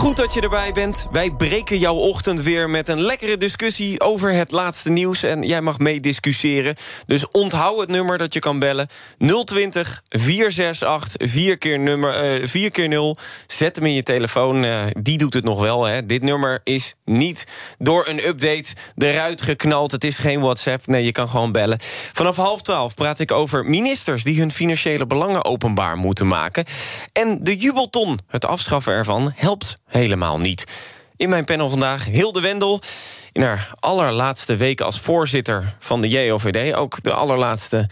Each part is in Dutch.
Goed dat je erbij bent. Wij breken jouw ochtend weer met een lekkere discussie over het laatste nieuws. En jij mag meediscussiëren. Dus onthoud het nummer dat je kan bellen. 020 468 4 keer, nummer, uh, 4 keer 0. Zet hem in je telefoon. Uh, die doet het nog wel. Hè. Dit nummer is niet door een update eruit geknald. Het is geen WhatsApp. Nee, je kan gewoon bellen. Vanaf half twaalf praat ik over ministers... die hun financiële belangen openbaar moeten maken. En de jubelton, het afschaffen ervan, helpt helemaal niet. In mijn panel vandaag Hilde Wendel. In haar allerlaatste weken als voorzitter van de JOVD. Ook de allerlaatste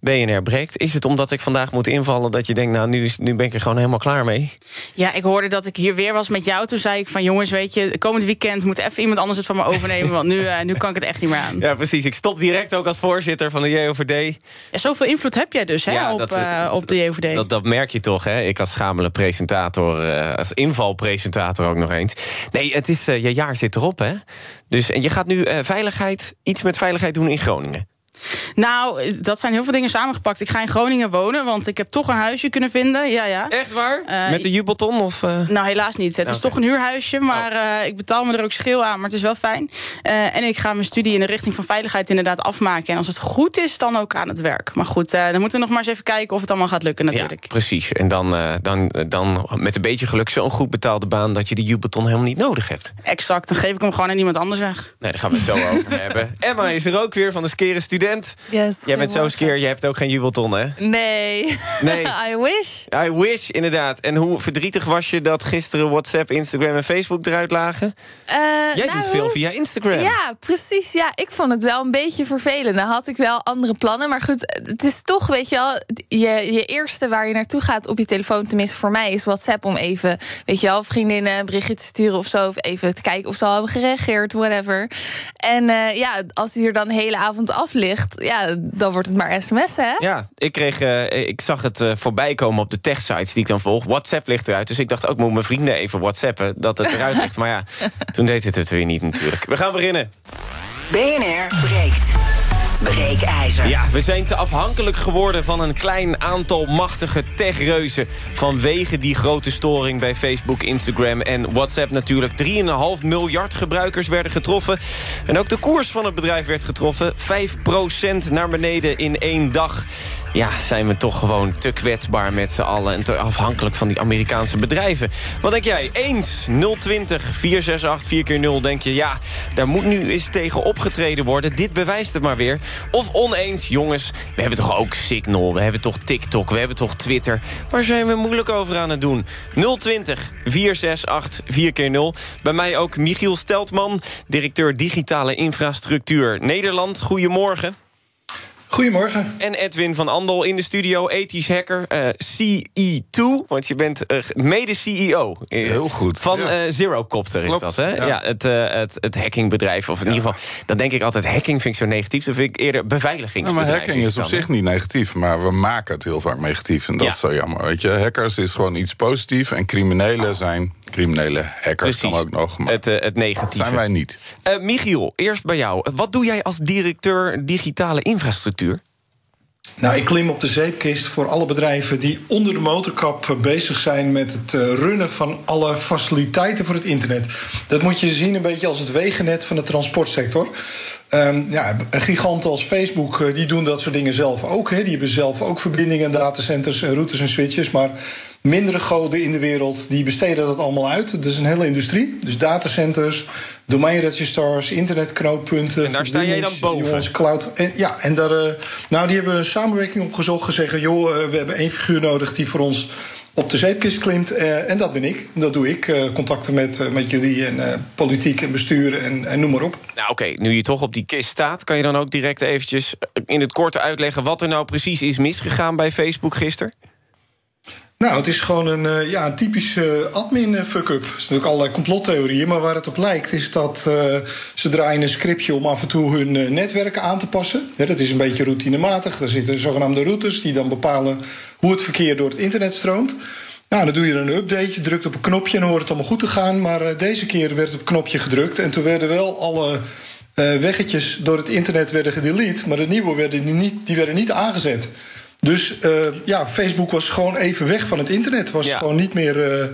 BNR breekt. Is het omdat ik vandaag moet invallen dat je denkt... nou, nu, nu ben ik er gewoon helemaal klaar mee? Ja, ik hoorde dat ik hier weer was met jou. Toen zei ik van jongens, weet je, komend weekend... moet even iemand anders het van me overnemen... want nu, uh, nu kan ik het echt niet meer aan. Ja, precies. Ik stop direct ook als voorzitter van de JOVD. Ja, zoveel invloed heb jij dus hè, ja, op, dat, uh, op de JOVD. Dat, dat, merk je toch, hè? Ik als schamele presentator, uh, als invalpresentator ook nog eens. Nee, het is, je jaar zit erop, hè? Dus, en je gaat nu veiligheid, iets met veiligheid doen in Groningen. Nou, dat zijn heel veel dingen samengepakt. Ik ga in Groningen wonen, want ik heb toch een huisje kunnen vinden. Ja, ja. Echt waar? Uh, Met de jubelton? Of, uh... Nou, helaas niet. Het is toch een huurhuisje, maar uh, ik betaal me er ook schil aan. Maar het is wel fijn. en ik ga mijn studie in de richting van veiligheid inderdaad afmaken. En als het goed is, dan ook aan het werk. Maar goed, dan moeten we nog maar eens even kijken of het allemaal gaat lukken natuurlijk. Ja, precies. En dan, dan, dan met een beetje geluk zo'n goed betaalde baan... dat je die jubelton helemaal niet nodig hebt. Exact. Dan geef ik hem gewoon aan iemand anders weg. Nee, daar gaan we het zo over hebben. Emma is er ook weer van de Skere Student. Yes, Jij bent zo skeer, je hebt ook geen jubelton, hè? Nee. nee. I wish. I wish, inderdaad. En hoe verdrietig was je dat gisteren WhatsApp, Instagram en Facebook eruit lagen? Uh, Jij nou, doet veel via Instagram. Ja, precies. Ja, ik vond het wel een beetje vervelend. Dan had ik wel andere plannen. Maar goed, het is toch, weet je wel, je, je eerste waar je naartoe gaat op je telefoon, tenminste voor mij, is WhatsApp om even, weet je wel, vriendinnen een berichtje te sturen of zo. Of even te kijken of ze al hebben gereageerd, whatever. En uh, ja, als die er dan de hele avond af ligt, ja, dan wordt het maar sms, hè? Ja, ik, kreeg, uh, ik zag het uh, voorbij komen op de tech-sites die ik dan volg. WhatsApp ligt eruit. Dus ik dacht ook, moet mijn vrienden even whatsappen dat het eruit ligt. maar ja, toen deed het het weer niet natuurlijk. We gaan beginnen. BNR breekt. Breekijzer. Ja, we zijn te afhankelijk geworden van een klein aantal machtige techreuzen... vanwege die grote storing bij Facebook, Instagram en WhatsApp natuurlijk. 3,5 miljard gebruikers werden getroffen. En ook de koers van het bedrijf werd getroffen. 5% naar beneden in één dag ja, zijn we toch gewoon te kwetsbaar met z'n allen... en te afhankelijk van die Amerikaanse bedrijven. Wat denk jij? Eens 020 468 4 keer 0 denk je... ja, daar moet nu eens tegen opgetreden worden. Dit bewijst het maar weer. Of oneens, jongens, we hebben toch ook Signal... we hebben toch TikTok, we hebben toch Twitter. Waar zijn we moeilijk over aan het doen? 020 468 4 keer 0 Bij mij ook Michiel Steltman, directeur digitale infrastructuur Nederland. Goedemorgen. Goedemorgen. En Edwin van Andel in de studio, ethisch hacker, uh, CE2. Want je bent uh, mede-CEO. Heel goed. Van ja. uh, Zerocopter is Klopt, dat, hè? ja. Ja, het, het, het hackingbedrijf. Of in ieder geval, dan denk ik altijd, hacking vind ik zo negatief. Dan vind ik eerder beveiligingsbedrijf. maar hacking is op zich niet negatief, maar we maken het heel vaak negatief. En dat is zo jammer. Weet je, hackers is gewoon iets positiefs en criminelen zijn criminele hackers Precies. kan ook nog. Maar Het, eh, het dat negatieve. zijn wij niet. Eh, Michiel, eerst bij jou. Wat doe jij als directeur digitale infrastructuur? Nou, ik klim op de zeepkist voor alle bedrijven die onder de motorkap bezig zijn met het eh, runnen van alle faciliteiten voor het internet. Dat moet je zien een beetje als het wegennet van de transportsector. Ehm, ja, een gigant als Facebook eh, die doen dat soort dingen zelf ook. Hè. Die hebben zelf ook verbindingen, datacenters, en routers en switches. Maar mindere goden in de wereld die besteden dat allemaal uit. Dat is een hele industrie. Dus datacenters, domeinregisters, internetknooppunten. En daar sta jij dan boven? Cloud. En, ja, en daar, eh, nou, die hebben een samenwerking opgezocht. Gezegd, joh, eh, we hebben één figuur nodig die voor ons op de zeepkist klimt. eh, en dat ben ik. Dat doe ik. eh, contacten met, eh, met jullie en politiek en bestuur en, en noem maar op. Nou oké, nu je toch op die kist staat... kan je dan ook direct eventjes in het kort uitleggen... wat er nou precies is misgegaan bij Facebook gisteren? Nou, het is gewoon een, uh, ja, een typische admin fuck-up. Er zijn natuurlijk allerlei complottheorieën, maar waar het op lijkt is dat uh, ze draaien een scriptje om af en toe hun netwerken aan te passen. Dat is een beetje routinematig. Er zitten zogenaamde routers die dan bepalen hoe het verkeer door het internet stroomt. Nou, dan doe je een update, je drukt op een knopje en hoort het allemaal goed te gaan. Maar deze keer werd op knopje gedrukt en toen werden wel alle weggetjes door het internet werden gedelete, maar de nieuwe werden niet, die werden niet aangezet. Dus uh, ja, Facebook was gewoon even weg van het internet. Was ja. gewoon niet meer. Uh,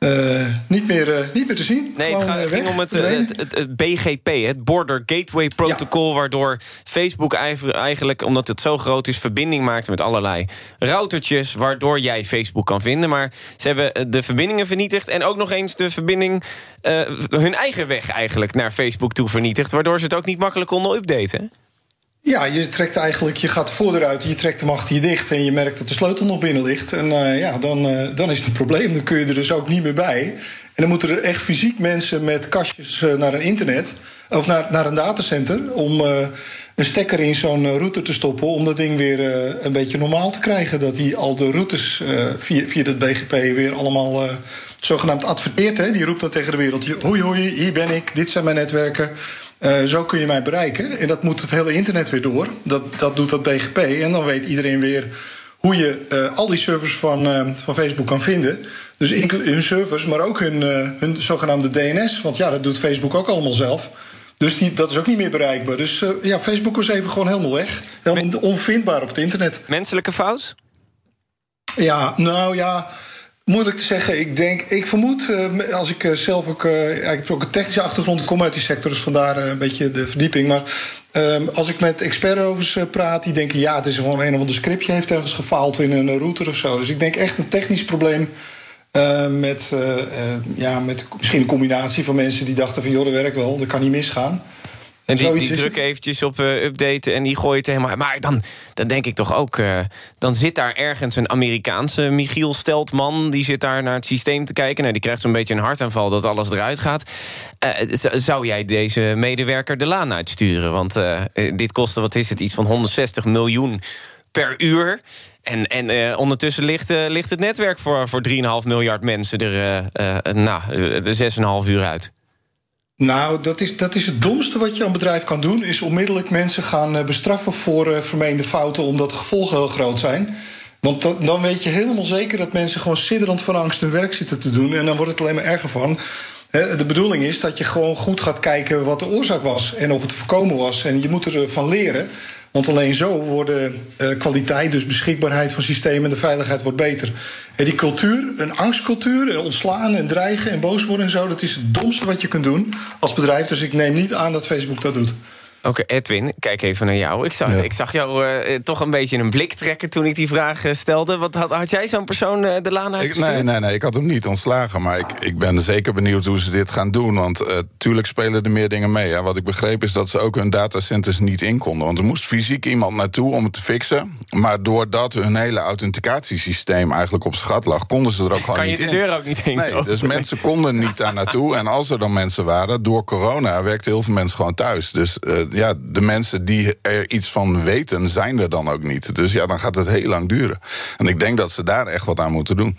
uh, niet, meer, niet meer te zien. Nee, het, gaat, ging om het, het, het, het, BGP, het Border Gateway Protocol... Ja. waardoor Facebook eigenlijk, omdat het zo groot is... verbinding maakte met allerlei routertjes... waardoor jij Facebook kan vinden. Maar ze hebben de verbindingen vernietigd... en ook nog eens de verbinding... hun eigen weg eigenlijk naar Facebook toe vernietigd... waardoor ze het ook niet makkelijk konden updaten. Ja, je trekt eigenlijk, je gaat de voordeur uit, je trekt hem achter je dicht en je merkt dat de sleutel nog binnen ligt. En uh, ja, dan, uh, dan is het een probleem. Dan kun je er dus ook niet meer bij. En dan moeten er echt fysiek mensen met kastjes uh, naar een internet of naar, naar een datacenter om een stekker in zo'n router te stoppen om dat ding weer een beetje normaal te krijgen. Dat die al de routes via, via dat BGP weer allemaal zogenaamd adverteert. Hè? Die roept dan tegen de wereld: hoi hoi, hier ben ik, dit zijn mijn netwerken. Uh, zo kun je mij bereiken. En dat moet het hele internet weer door. Dat, dat doet dat BGP. En dan weet iedereen weer hoe je uh, al die servers van, uh, van Facebook kan vinden. Dus hun servers, maar ook hun, hun zogenaamde DNS. Want ja, dat doet Facebook ook allemaal zelf. Dus die, dat is ook niet meer bereikbaar. Dus ja, Facebook was even gewoon helemaal weg. Helemaal onvindbaar op het internet. Menselijke fout? Ja, nou ja. Moeilijk te zeggen. Ik denk, ik vermoed, uh, als ik uh, zelf ook. Uh, ik heb ook een technische achtergrond, ik kom uit die sector, dus vandaar een beetje de verdieping. Maar ehm, als ik met experts praat, die denken ja, het is gewoon een of ander scriptje heeft ergens gefaald in een router of zo. Dus ik denk echt een technisch probleem. met, ja, met misschien een combinatie van mensen die dachten van joh, dat werkt wel, dat kan niet misgaan. En die, die drukken eventjes op uh, updaten en die gooien het helemaal... Maar dan, dan denk ik toch ook... Uh, dan zit daar ergens een Amerikaanse Michiel Steltman... die zit daar naar het systeem te kijken. Nou, die krijgt zo'n beetje een hartaanval dat alles eruit gaat. Uh, zou jij deze medewerker de laan uitsturen? Want dit kostte, wat is het, iets van 160 miljoen per uur... En, en ondertussen ligt, ligt het netwerk voor, voor 3,5 miljard mensen er nou, de 6,5 uur uit. Nou, dat is, dat is het domste wat je aan bedrijf kan doen. Is onmiddellijk mensen gaan eh, bestraffen voor uh, vermeende fouten. omdat de gevolgen heel groot zijn. Want dat, dan weet je helemaal zeker dat mensen gewoon sidderend van angst hun werk zitten te doen. En dan wordt het alleen maar erger van. De bedoeling is dat je gewoon goed gaat kijken wat de oorzaak was. En of het voorkomen was. En je moet ervan leren. Want alleen zo worden uh, kwaliteit, dus beschikbaarheid van systemen en de veiligheid wordt beter. En die cultuur, een angstcultuur, ontslaan en dreigen en boos worden en zo, dat is het domste wat je kunt doen als bedrijf. Dus ik neem niet aan dat Facebook dat doet. Oké, Edwin, kijk even naar jou. Ik zag, ik zag jou uh, toch een beetje een blik trekken toen ik die vraag uh, stelde. Wat, had, had jij zo'n persoon uh, de laan uitgestuurd? nee, nee, nee, ik had hem niet ontslagen. Maar ik, ik ben zeker benieuwd hoe ze dit gaan doen. Want tuurlijk spelen er meer dingen mee. Hè. Wat ik begreep is dat ze ook hun datacenters niet in konden. Want er moest fysiek iemand naartoe om het te fixen. Maar doordat hun hele authenticatiesysteem eigenlijk op gat lag... konden ze er ook gewoon niet in. Kan je de deur ook niet heen nee, Dus mensen konden niet daar naartoe. En als er dan mensen waren, door corona werkten heel veel mensen gewoon thuis. Dus ja, de mensen die er iets van weten, zijn er dan ook niet. Dus ja, dan gaat het heel lang duren. En ik denk dat ze daar echt wat aan moeten doen.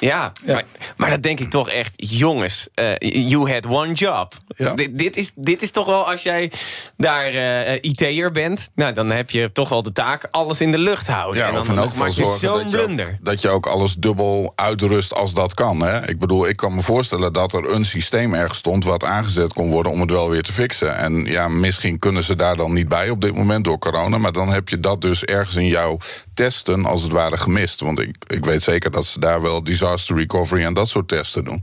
Ja, Maar, maar dat denk ik toch echt, jongens, uh, you had one job. Ja. Dit, is, dit is toch wel, als jij daar uh, IT'er bent, nou, dan heb je toch wel de taak alles in de lucht houden. Ja, en dan, of in elk geval zorgen dat je, ook, dat je ook alles dubbel uitrust als dat kan. Hè? Ik bedoel, ik kan me voorstellen dat er een systeem ergens stond wat aangezet kon worden om het wel weer te fixen. En ja, misschien kunnen ze daar dan niet bij op dit moment door corona. Maar dan heb je dat dus ergens in jouw testen als het ware gemist. Want ik, ik weet zeker dat ze daar wel disaster recovery en dat soort testen doen.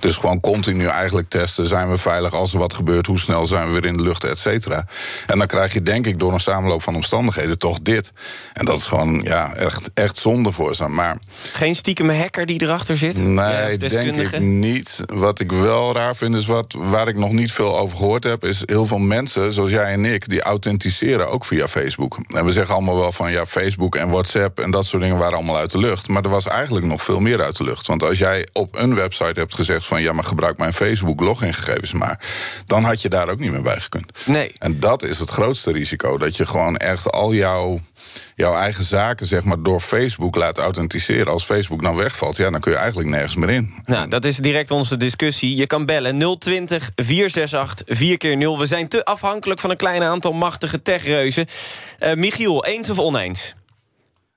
Dus gewoon continu eigenlijk testen. Zijn we veilig als er wat gebeurt? Hoe snel zijn we weer in de lucht, et cetera? En dan krijg je denk ik door een samenloop van omstandigheden toch dit. En dat is gewoon ja, echt, echt zonde voor ze. Maar, Geen stiekeme hacker die erachter zit? Nee, denk ik niet. Wat ik wel raar vind is wat, waar ik nog niet veel over gehoord heb... is heel veel mensen, zoals jij en ik, die authenticeren ook via Facebook. En we zeggen allemaal wel van ja, Facebook en WhatsApp en dat soort dingen waren allemaal uit de lucht. Maar er was eigenlijk nog veel meer uit de lucht. Want als jij op een website hebt gezegd van ja, maar gebruik mijn Facebook logingegevens maar, dan had je daar ook niet meer bij gekund. Nee. En dat is het grootste risico. Dat je gewoon echt al jouw, jouw eigen zaken, zeg maar, door Facebook laat authenticeren. Als Facebook nou wegvalt, ja, dan kun je eigenlijk nergens meer in. Nou, dat is direct onze discussie. Je kan bellen 020 468 4 keer 0 We zijn te afhankelijk van een klein aantal machtige techreuzen. Uh, Michiel, eens of oneens?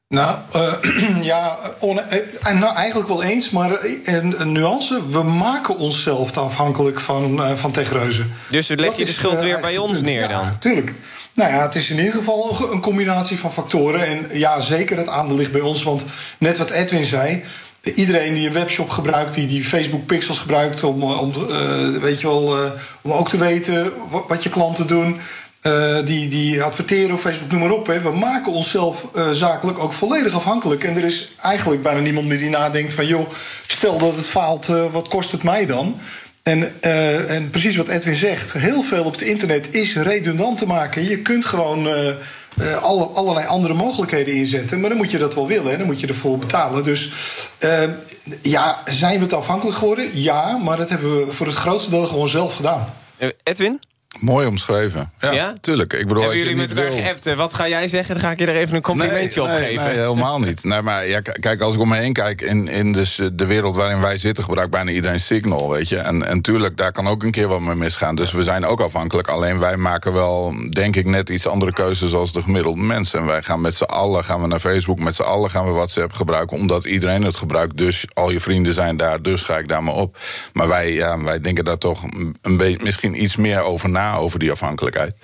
Nou, uh, ja, uh, nou, eigenlijk wel eens, maar een, een, nuance. We maken onszelf afhankelijk van, uh, van techreuzen. Dus leg je de schuld weer bij ons neer dan? Ja, tuurlijk. Nou ja, het is in ieder geval een combinatie van factoren. En ja, zeker het aandeel ligt bij ons. Want net wat Edwin zei, iedereen die een webshop gebruikt, die, die Facebook pixels gebruikt om, om, weet je wel, om ook te weten wat, wat je klanten doen. Uh, die, die adverteren op Facebook, noem maar op. Hè. We maken onszelf uh, zakelijk ook volledig afhankelijk. En er is eigenlijk bijna niemand meer die nadenkt van... joh, stel dat het faalt, uh, wat kost het mij dan? En, en precies wat Edwin zegt, heel veel op het internet is redundant te maken. Je kunt gewoon alle, allerlei andere mogelijkheden inzetten... maar dan moet je dat wel willen, hè. dan moet je ervoor betalen. Dus ja, zijn we het afhankelijk geworden? Ja, maar dat hebben we voor het grootste deel gewoon zelf gedaan. Edwin? Mooi omschreven. Ja, ja? tuurlijk. Ik bedoel, Hebben jullie met elkaar wil... geappt? Wat ga jij zeggen? Dan ga ik je er even een complimentje nee, op geven. Nee, helemaal niet. Nee, maar ja, kijk, als ik om me heen kijk... in, in dus de wereld waarin wij zitten... gebruikt bijna iedereen Signal, weet je. En, en tuurlijk, daar kan ook een keer wat mee misgaan. Dus we zijn ook afhankelijk. Alleen wij maken wel, denk ik, net iets andere keuzes... als de gemiddelde mensen. En wij gaan met z'n allen gaan we naar Facebook... met z'n allen gaan we WhatsApp gebruiken... omdat iedereen het gebruikt. Dus al je vrienden zijn daar, dus ga ik daar maar op. Maar wij, ja, wij denken daar toch een beetje, misschien iets meer over na... over die afhankelijkheid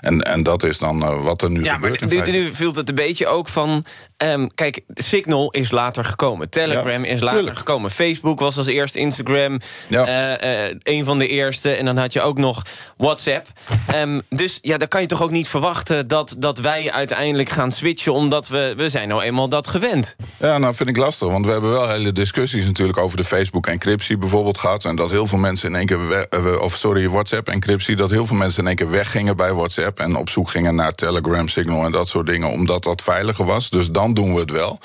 en, en dat is dan uh, wat er nu ja, gebeurt. Maar nu viel het een beetje ook van... Um, kijk, Signal is later gekomen. Telegram ja, is later tuurlijk. gekomen. Facebook was als eerste. Instagram ja. uh, uh, een van de eerste. En dan had je ook nog WhatsApp. Um, dus ja, dan kan je toch ook niet verwachten... dat, dat wij uiteindelijk gaan switchen... omdat we, we zijn nou eenmaal dat gewend. Ja, nou vind ik lastig. Want we hebben wel hele discussies natuurlijk... over de Facebook-encryptie bijvoorbeeld gehad. En dat heel veel mensen in één keer... of sorry, WhatsApp-encryptie... dat heel veel mensen in één keer weggingen bij WhatsApp... en op zoek gingen naar Telegram, Signal en dat soort dingen... omdat dat veiliger was. Dus dan doen we het wel.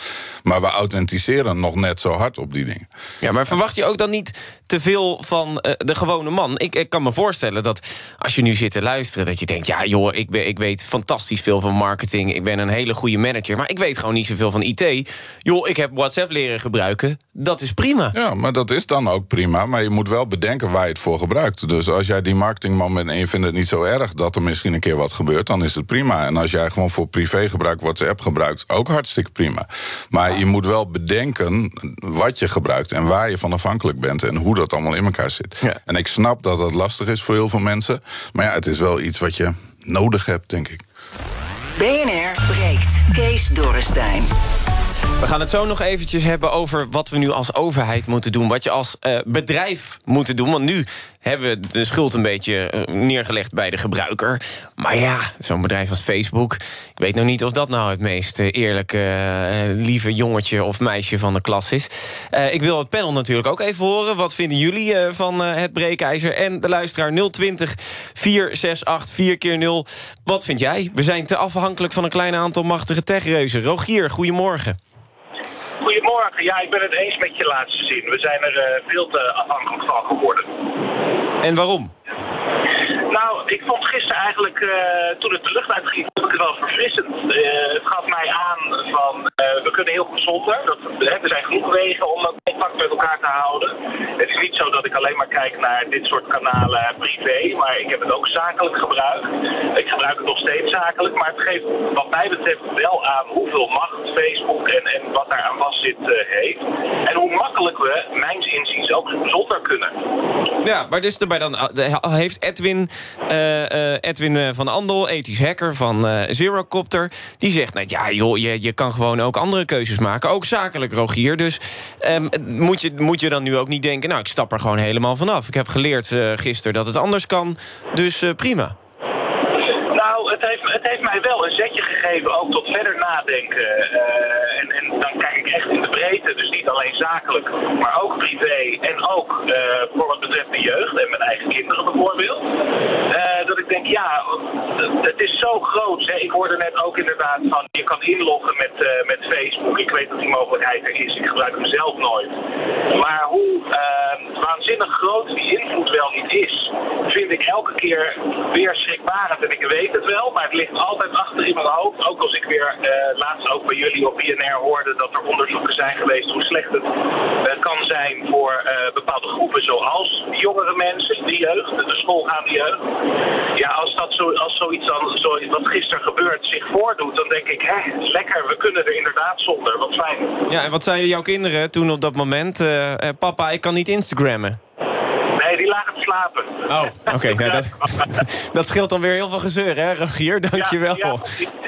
Maar we authenticeren nog net zo hard op die dingen. Ja, maar verwacht je ook dan niet te veel van uh, de gewone man? Ik, ik, kan me voorstellen dat als je nu zit te luisteren... dat je denkt, ja joh, ik, ben, ik weet fantastisch veel van marketing... ik ben een hele goede manager, maar ik weet gewoon niet zoveel van IT. Joh, ik heb WhatsApp leren gebruiken, dat is prima. Ja, maar dat is dan ook prima. Maar je moet wel bedenken waar je het voor gebruikt. Dus als jij die marketingman bent en je vindt het niet zo erg... dat er misschien een keer wat gebeurt, dan is het prima. En als jij gewoon voor privé gebruik WhatsApp gebruikt... ook hartstikke prima. Maar je moet wel bedenken wat je gebruikt en waar je van afhankelijk bent en hoe dat allemaal in elkaar zit. Ja. En ik snap dat dat lastig is voor heel veel mensen. Maar ja, het is wel iets wat je nodig hebt, denk ik. BNR breekt. Kees Dorrestein. We gaan het zo nog eventjes hebben over wat we nu als overheid moeten doen. Wat je als uh, bedrijf moet doen. Want nu hebben we de schuld een beetje uh, neergelegd bij de gebruiker. Maar ja, zo'n bedrijf als Facebook... ik weet nog niet of dat nou het meest uh, eerlijke... lieve jongetje of meisje van de klas is. ik wil het panel natuurlijk ook even horen. Wat vinden jullie van het breekijzer? En de luisteraar 020 468 4 keer 0 Wat vind jij? We zijn te afhankelijk van een klein aantal machtige techreuzen. Rogier, goedemorgen. Goedemorgen. Ja, ik ben het eens met je laatste zin. We zijn er uh, veel te afhankelijk van geworden. En waarom? Nou, ik vond gisteren eigenlijk, uh, toen het de lucht uitging, vond ik het wel verfrissend. Uh, het gaf mij aan van, uh, we kunnen heel goed zonder. Dat, er zijn genoeg wegen om contact met elkaar te houden. Het is niet zo dat ik alleen maar kijk naar dit soort kanalen privé, maar ik heb het ook zakelijk gebruikt. Ik gebruik het nog steeds zakelijk, maar het geeft wat mij betreft wel aan hoeveel macht Facebook en, en wat daar aan vast zit heeft. En hoe makkelijk we, mijns inziens, ook zonder kunnen. Ja, maar dus erbij dan heeft Edwin Edwin van Andel, ethisch hacker van Zerocopter... die zegt, nou ja, joh, je, je kan gewoon ook andere keuzes maken. Ook zakelijk, Rogier. Dus um, moet, je, moet je dan nu ook niet denken... nou, ik stap er gewoon helemaal vanaf. Ik heb geleerd gisteren dat het anders kan, dus prima. Het heeft, mij wel een zetje gegeven, ook tot verder nadenken. en, en dan kijk ik echt in de breedte, dus niet alleen zakelijk, maar ook privé. En ook uh, voor wat betreft de jeugd en mijn eigen kinderen bijvoorbeeld. Uh, dat ik denk, ja, het is zo groot. Hè. Ik hoorde net ook inderdaad van je kan inloggen met, met Facebook. Ik weet dat die mogelijkheid er is. Ik gebruik hem zelf nooit. Maar hoe waanzinnig groot die invloed vind ik elke keer weer schrikbarend. En ik weet het wel, maar het ligt altijd achter in mijn hoofd. Ook als ik weer uh, laatst ook bij jullie op BNR hoorde dat er onderzoeken zijn geweest hoe slecht het uh, kan zijn voor bepaalde groepen, zoals jongere mensen, de jeugd, de schoolgaande jeugd. Ja, als dat zo, als zoiets dan, zo, wat gisteren gebeurt, zich voordoet, dan denk ik, hè, lekker, we kunnen er inderdaad zonder. Wat fijn. Ja, en wat zeiden jouw kinderen toen op dat moment? Papa, ik kan niet Instagrammen. Nee, die lagen slapen. Oh, oké. Okay, nou, dat, dat scheelt dan weer heel veel gezeur, hè, Rogier? Dankjewel. Ja,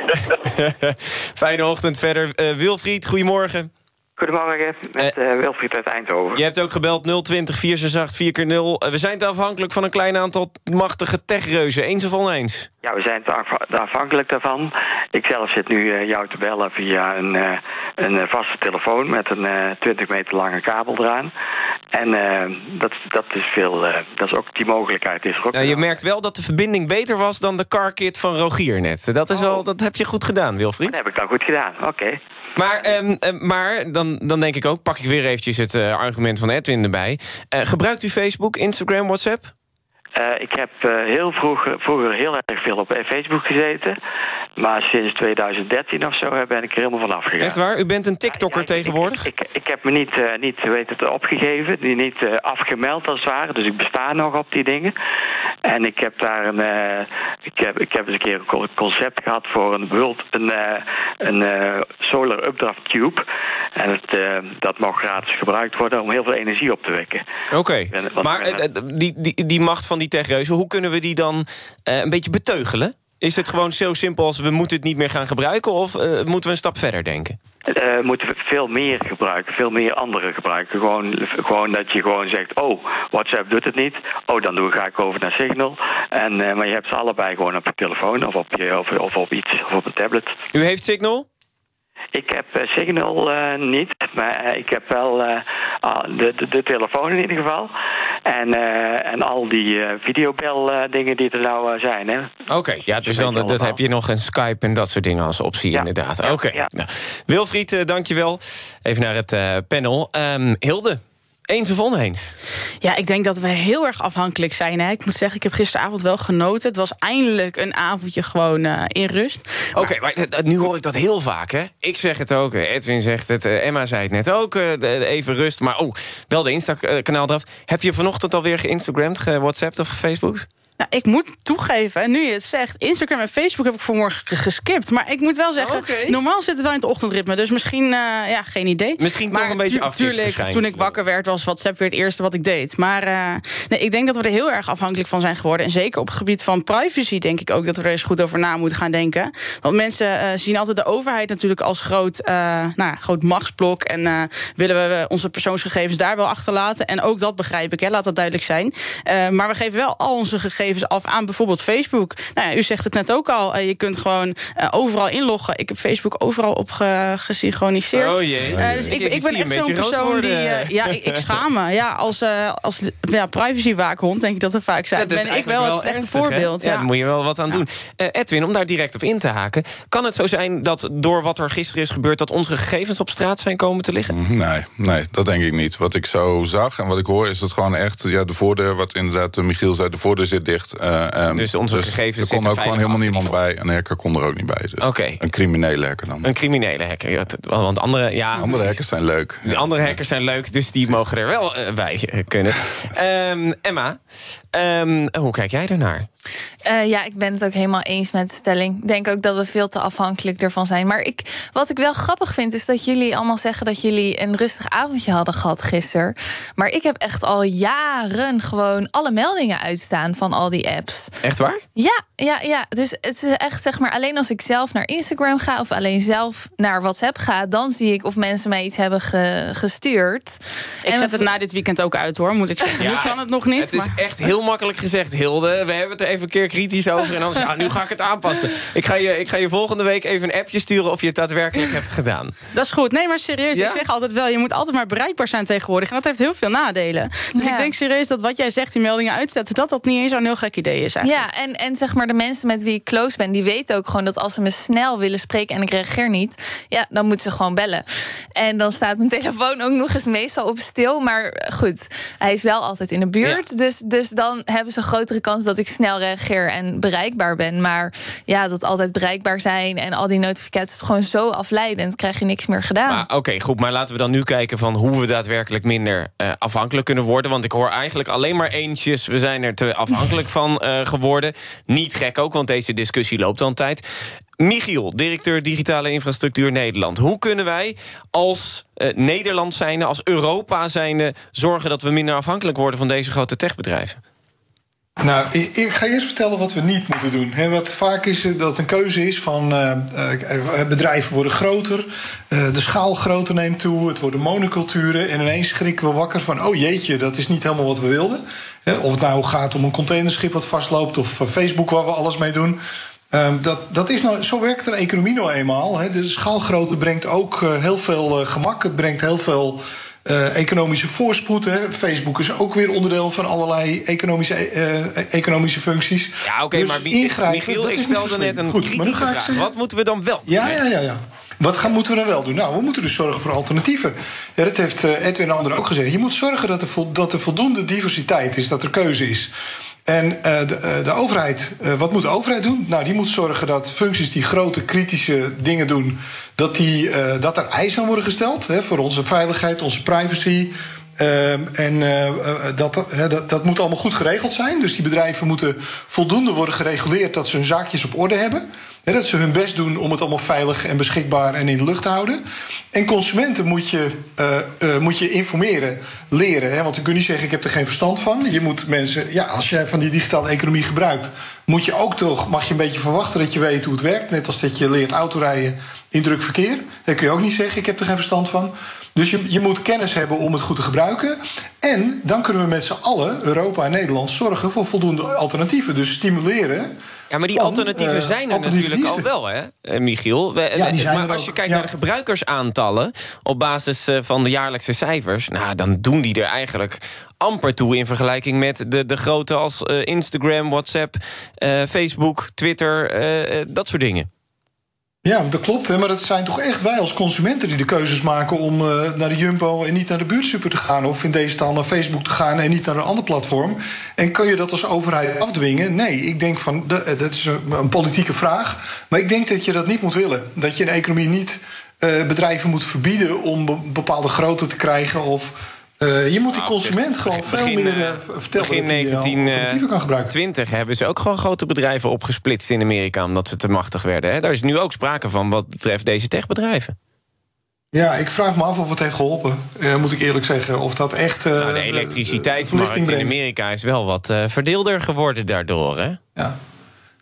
ja. Fijne ochtend verder. Uh, Wilfried, goedemorgen. Goedemorgen, met uh, Wilfried uit Eindhoven. Je hebt ook gebeld 020 468 4 keer 0 We zijn te afhankelijk van een klein aantal machtige techreuzen. Eens of oneens? Ja, we zijn te afhankelijk daarvan. Ik zelf zit nu uh, jou te bellen via een, uh, een vaste telefoon... met een 20 meter lange kabel eraan. En dat, dat is veel... dat is ook, die mogelijkheid is er ook. Nou, je merkt wel dat de verbinding beter was dan de carkit van Rogier net. Dat, is oh. al, dat heb je goed gedaan, Wilfried. Dat heb ik dan goed gedaan, oké. Maar, um, maar dan, dan denk ik ook, pak ik weer eventjes het uh, argument van Edwin erbij. Uh, gebruikt u Facebook, Instagram, WhatsApp? Uh, ik heb heel vroeg, vroeger heel erg veel op Facebook gezeten. Maar sinds 2013 of zo ben ik er helemaal van afgegaan. Echt waar? U bent een TikToker tegenwoordig? Ik, ik, ik, heb me niet, uh, niet weet het, opgegeven, die niet uh, afgemeld als het ware. Dus ik besta nog op die dingen. En ik heb daar een, uh, ik heb, ik heb eens een keer een concept gehad voor een, world, een, een solar updraft tube. En het, dat mag gratis gebruikt worden om heel veel energie op te wekken. Oké, okay. maar die, die, die macht van die techreuzen, hoe kunnen we die dan een beetje beteugelen? Is het gewoon zo simpel als we moeten het niet meer gaan gebruiken... of uh, moeten we een stap verder denken? Uh, moeten we veel meer gebruiken, veel meer andere gebruiken. Gewoon, gewoon dat je gewoon zegt, oh, WhatsApp doet het niet. Oh, dan doe, ga ik over naar Signal. En, uh, maar je hebt ze allebei gewoon op je telefoon of op, je, of, of op iets, of op een tablet. U heeft Signal? Ik heb uh, Signal uh, niet, maar uh, ik heb wel de, de, de, telefoon in ieder geval. En, en al die videobel dingen die er nou zijn. Oké, okay, ja, dus dan dat heb je nog een Skype en dat soort dingen als optie ja. inderdaad. Oké, okay. ja. nou, Wilfried, dankjewel. Even naar het panel. Um, Hilde, eens of oneens? Ja, ik denk dat we heel erg afhankelijk zijn. Hè. Ik moet zeggen, ik heb gisteravond wel genoten. Het was eindelijk een avondje gewoon uh, in rust. Oké, maar, maar nu hoor ik dat heel vaak, hè? Ik zeg het ook, Edwin zegt het, uh, Emma zei het net ook. Uh, even rust, maar oh, wel de Insta-kanaal eraf. Heb je vanochtend alweer geïnstagramd, gewhatsappt of gefacebookt? Nou, ik moet toegeven, en nu je het zegt, Instagram en Facebook heb ik vanmorgen geskipt. Maar ik moet wel zeggen, okay. normaal zit het wel in het ochtendritme. Dus misschien, uh, ja, geen idee. Misschien maar toch een beetje af. Tuurlijk, toen ik wakker werd, was WhatsApp weer het eerste wat ik deed. Maar uh, nee, ik denk dat we er heel erg afhankelijk van zijn geworden. En zeker op het gebied van privacy denk ik ook dat we er eens goed over na moeten gaan denken. Want mensen uh, zien altijd de overheid natuurlijk als groot, nou, groot machtsblok. En willen we onze persoonsgegevens daar wel achterlaten. En ook dat begrijp ik, hè, laat dat duidelijk zijn. maar we geven wel al onze gegevens af aan bijvoorbeeld Facebook. Nou ja, u zegt het net ook al. Uh, je kunt gewoon uh, overal inloggen. Ik heb Facebook overal op ge gesynchroniseerd. Oh jee. Uh, dus ik, ik, ik ben echt zo'n persoon die. ja, ik, ik, schaam me. Ja, als, als ja, privacywaakhond denk ik dat er vaak zijn. Ja, ben ik wel, wel het slechte voorbeeld. Ja, daar moet je wel wat aan doen. Edwin, om daar direct op in te haken. Kan het zo zijn dat door wat er gisteren is gebeurd... dat onze gegevens op straat zijn komen te liggen? Mm, nee, nee, dat denk ik niet. Wat ik zo zag en wat ik hoor is dat gewoon echt... Ja, de voordeur, wat inderdaad Michiel zei, de voordeur zit dicht. Uh, dus onze dus gegevens Er kon ook gewoon helemaal niemand bij. Een hacker kon er ook niet bij. Dus. Een criminele hacker dan. Een criminele hacker. Want andere, ja, andere hackers zijn leuk. De andere hackers zijn leuk, dus die mogen er wel uh, bij kunnen. um, Emma, um, hoe kijk jij ernaar? Uh, ja, ik ben het ook helemaal eens met de stelling. Ik denk ook dat we veel te afhankelijk ervan zijn. Maar ik, wat ik wel grappig vind, is dat jullie allemaal zeggen dat jullie een rustig avondje hadden gehad gisteren. Maar ik heb echt al jaren gewoon alle meldingen uitstaan van al die apps. Echt waar? Ja, ja, ja. Dus het is echt zeg maar alleen als ik zelf naar Instagram ga of alleen zelf naar WhatsApp ga, dan zie ik of mensen mij iets hebben gestuurd. Ik zet het na dit weekend ook uit hoor, moet ik zeggen. Ja, nu kan het nog niet. Het is echt heel makkelijk gezegd, Hilde. We hebben het even een keer kritisch over. En dan ja, nu ga ik het aanpassen. Ik ga, je, ik ga je volgende week even een appje sturen of je het daadwerkelijk hebt gedaan. Dat is goed. Nee, maar serieus. Ik zeg altijd wel, je moet altijd maar bereikbaar zijn tegenwoordig. En dat heeft heel veel nadelen. Dus ik denk serieus dat wat jij zegt, die meldingen uitzetten... dat dat niet eens zo'n heel gek idee is eigenlijk. Ja, en, en zeg maar de mensen met wie ik close ben... die weten ook gewoon dat als ze me snel willen spreken... en ik reageer niet, ja, dan moeten ze gewoon bellen. En dan staat mijn telefoon ook nog eens meestal op stil. Maar goed, hij is wel altijd in de buurt. Dus, dus dan hebben ze een grotere kans dat ik snel reageer en bereikbaar ben. Maar ja, dat altijd bereikbaar zijn en al die notificaties is gewoon zo afleidend. Krijg je niks meer gedaan. Oké, goed. Maar laten we dan nu kijken van hoe we daadwerkelijk minder uh, afhankelijk kunnen worden. Want ik hoor eigenlijk alleen maar eentjes. We zijn er te afhankelijk van uh, geworden. Niet gek ook, want deze discussie loopt al een tijd. Michiel, directeur Digitale Infrastructuur Nederland. Hoe kunnen wij als uh, Nederland zijnde, als Europa zijnde... zorgen dat we minder afhankelijk worden van deze grote techbedrijven? Nou, ik ga eerst vertellen wat we niet moeten doen. wat vaak is dat het een keuze is van uh, bedrijven worden groter, de schaal groter neemt toe, het worden monoculturen en ineens schrikken we wakker van, oh jeetje, dat is niet helemaal wat we wilden. of het nou gaat om een containerschip wat vastloopt of Facebook waar we alles mee doen. Um, dat, dat is nou, zo werkt een economie nou eenmaal. De schaalgrootte brengt ook heel veel gemak, het brengt heel veel uh, economische voorspoed. Hè. Facebook is ook weer onderdeel van allerlei economische, uh, economische functies. Ja, oké, okay, dus maar Michiel, ik stelde net een Goed, kritische vraag. Wat moeten we dan wel doen? Ja, ja, ja, ja. Wat gaan, moeten we dan wel doen? Nou, we moeten dus zorgen voor alternatieven. Ja, dat heeft uh, Edwin en anderen ook gezegd. Je moet zorgen dat er, vo dat er voldoende diversiteit is, dat er keuze is. En uh, de, uh, de, overheid, uh, wat moet de overheid doen? Nou, die moet zorgen dat functies die grote kritische dingen doen, dat, die, dat er eisen worden gesteld hè, voor onze veiligheid, onze privacy. Ehm, en dat, dat, dat moet allemaal goed geregeld zijn. Dus die bedrijven moeten voldoende worden gereguleerd dat ze hun zaakjes op orde hebben dat ze hun best doen om het allemaal veilig en beschikbaar en in de lucht te houden. En consumenten moet je, uh, uh, moet je informeren, leren. Hè? Want je kunt niet zeggen: ik heb er geen verstand van. Je moet mensen, ja, als jij van die digitale economie gebruikt, moet je ook toch, mag je een beetje verwachten dat je weet hoe het werkt. Net als dat je leert autorijden in druk verkeer. Dan kun je ook niet zeggen: ik heb er geen verstand van. Dus je, je moet kennis hebben om het goed te gebruiken. En dan kunnen we met z'n allen, Europa en Nederland, zorgen voor voldoende alternatieven. Dus stimuleren ja, maar die alternatieven uh, zijn er natuurlijk al wel, hè, eh, Michiel? We, ja, maar als je kijkt naar de gebruikersaantallen... op basis eh, van de jaarlijkse cijfers... Nou, dan doen die er eigenlijk amper toe... in vergelijking met de, de grote als uh, Instagram, WhatsApp, Facebook, Twitter... dat soort dingen. Ja, dat klopt. Maar dat zijn toch echt wij als consumenten die de keuzes maken om uh, naar de Jumbo en niet naar de buurtsuper te gaan. Of in deze taal naar Facebook te gaan en niet naar een ander platform. En kun je dat als overheid afdwingen? Nee, ik denk van dat is een, politieke vraag. Maar ik denk dat je dat niet moet willen. Dat je een economie niet uh, bedrijven moet verbieden om bepaalde grootte te krijgen of uh, je moet die nou, consument gewoon veel meer uh, vertellen begin 1920 hebben ze ook gewoon grote bedrijven opgesplitst in Amerika... omdat ze te machtig werden. Hè? Daar is nu ook sprake van wat betreft deze techbedrijven. Ja, ik vraag me af of het heeft geholpen, moet ik eerlijk zeggen. Of dat echt. Nou, de elektriciteitsmarkt in Amerika is wel wat verdeelder geworden daardoor. Hè? Ja.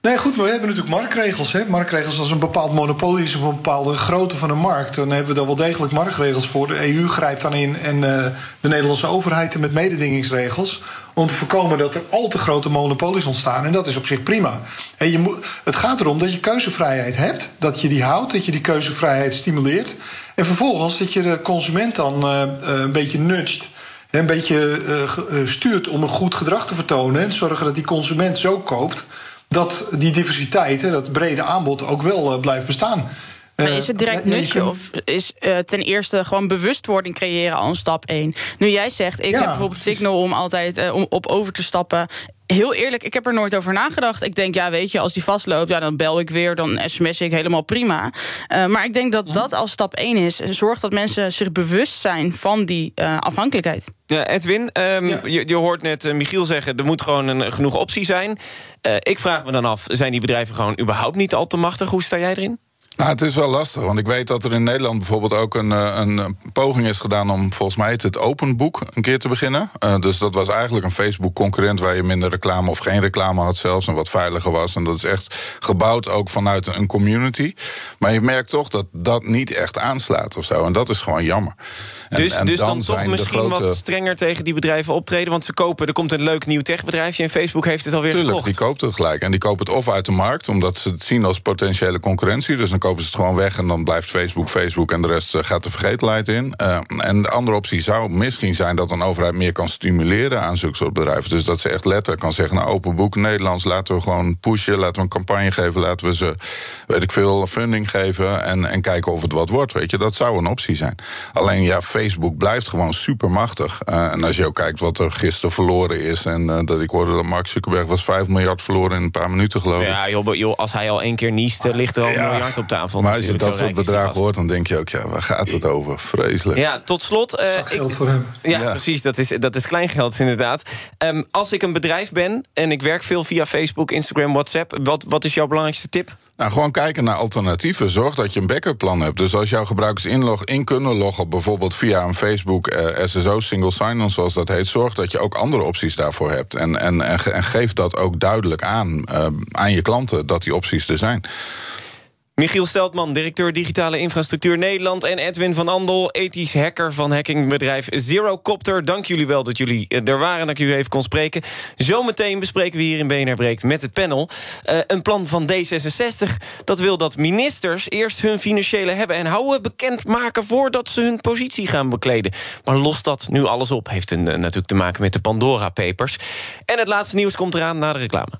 Nee, goed, maar we hebben natuurlijk marktregels. Hè? Marktregels als een bepaald monopolie is of een bepaalde grootte van een markt. Dan hebben we daar wel degelijk marktregels voor. De EU grijpt dan in en uh, de Nederlandse overheid met mededingingsregels. Om te voorkomen dat er al te grote monopolies ontstaan. En dat is op zich prima. En je moet, het gaat erom dat je keuzevrijheid hebt. Dat je die houdt, dat je die keuzevrijheid stimuleert. En vervolgens dat je de consument dan uh, een beetje nudgt een beetje stuurt om een goed gedrag te vertonen. En zorgen dat die consument zo koopt dat die diversiteit, dat brede aanbod, ook wel uh, blijft bestaan. Maar is het direct nutje of is uh, ten eerste gewoon bewustwording creëren al een stap 1? Nu jij zegt, ik heb bijvoorbeeld Signal om altijd uh, om op over te stappen heel eerlijk, ik heb er nooit over nagedacht. Ik denk, ja, weet je, als die vastloopt, ja, dan bel ik weer, dan sms ik helemaal prima. Uh, maar ik denk dat dat als stap één is. Zorg dat mensen zich bewust zijn van die uh, afhankelijkheid. Ja, Edwin, um, ja. Je, je, hoort net Michiel zeggen... er moet gewoon een, genoeg optie zijn. ik vraag me dan af, zijn die bedrijven gewoon überhaupt niet al te machtig? Hoe sta jij erin? Nou, het is wel lastig, want ik weet dat er in Nederland bijvoorbeeld ook een, eh, een poging is gedaan om volgens mij het Open Book een keer te beginnen. Uh, dus dat was eigenlijk een Facebook-concurrent waar je minder reclame of geen reclame had zelfs en wat veiliger was. En dat is echt gebouwd ook vanuit een community. Maar je merkt toch dat dat niet echt aanslaat of zo. En dat is gewoon jammer. En, dus, en dus dan, dan toch misschien grote... wat strenger tegen die bedrijven optreden. Want ze kopen, er komt een leuk nieuw techbedrijfje en Facebook heeft het alweer Tuurlijk, gekocht. die koopt het gelijk. En die koopt het of uit de markt, omdat ze het zien als potentiële concurrentie. Dus dan kopen ze het gewoon weg en dan blijft Facebook Facebook en de rest eh, gaat de vergetelheid in. Uh, en de andere optie zou misschien zijn dat een overheid meer kan stimuleren aan zulke soort bedrijven. Dus dat ze echt letterlijk kan zeggen: nou, open boek Nederlands, laten we gewoon pushen, laten we een campagne geven, laten we ze, weet ik veel, funding geven en, en kijken of het wat wordt. Weet je, dat zou een optie zijn. Alleen ja, Facebook blijft gewoon supermachtig. Uh, en als je ook kijkt wat er gisteren verloren is, en uh, dat ik hoorde dat Mark Zuckerberg was 5 miljard verloren in een paar minuten, geloof ik. Ja, joh, joh, als hij al één keer niest, ligt er al een miljard op tafel. Maar als je dat soort bedragen hoort, dan denk je ook, ja, waar gaat het over? Vreselijk. Ja, tot slot. Uh, geld voor hem. Ja, ja, precies. Dat is, dat is kleingeld inderdaad. Um, als ik een bedrijf ben en ik werk veel via Facebook, Instagram, WhatsApp, wat, wat is jouw belangrijkste tip? Nou, gewoon kijken naar alternatieven. Zorg dat je een backup plan hebt. Dus als jouw gebruikers inlog, in kunnen loggen, bijvoorbeeld via een Facebook uh, SSO, single sign-on zoals dat heet, zorg dat je ook andere opties daarvoor hebt. En, en, en, en geef dat ook duidelijk aan uh, aan je klanten dat die opties er zijn. Michiel Steltman, directeur digitale infrastructuur Nederland... en Edwin van Andel, ethisch hacker van hackingbedrijf Zerocopter. Dank jullie wel dat jullie er waren, dat ik u even kon spreken. Zometeen bespreken we hier in BNR Breekt met het panel... Uh, een plan van D66 dat wil dat ministers eerst hun financiële hebben... en houden bekend maken voordat ze hun positie gaan bekleden. Maar lost dat nu alles op? Heeft een, uh, natuurlijk te maken met de Pandora Papers. En het laatste nieuws komt eraan na de reclame.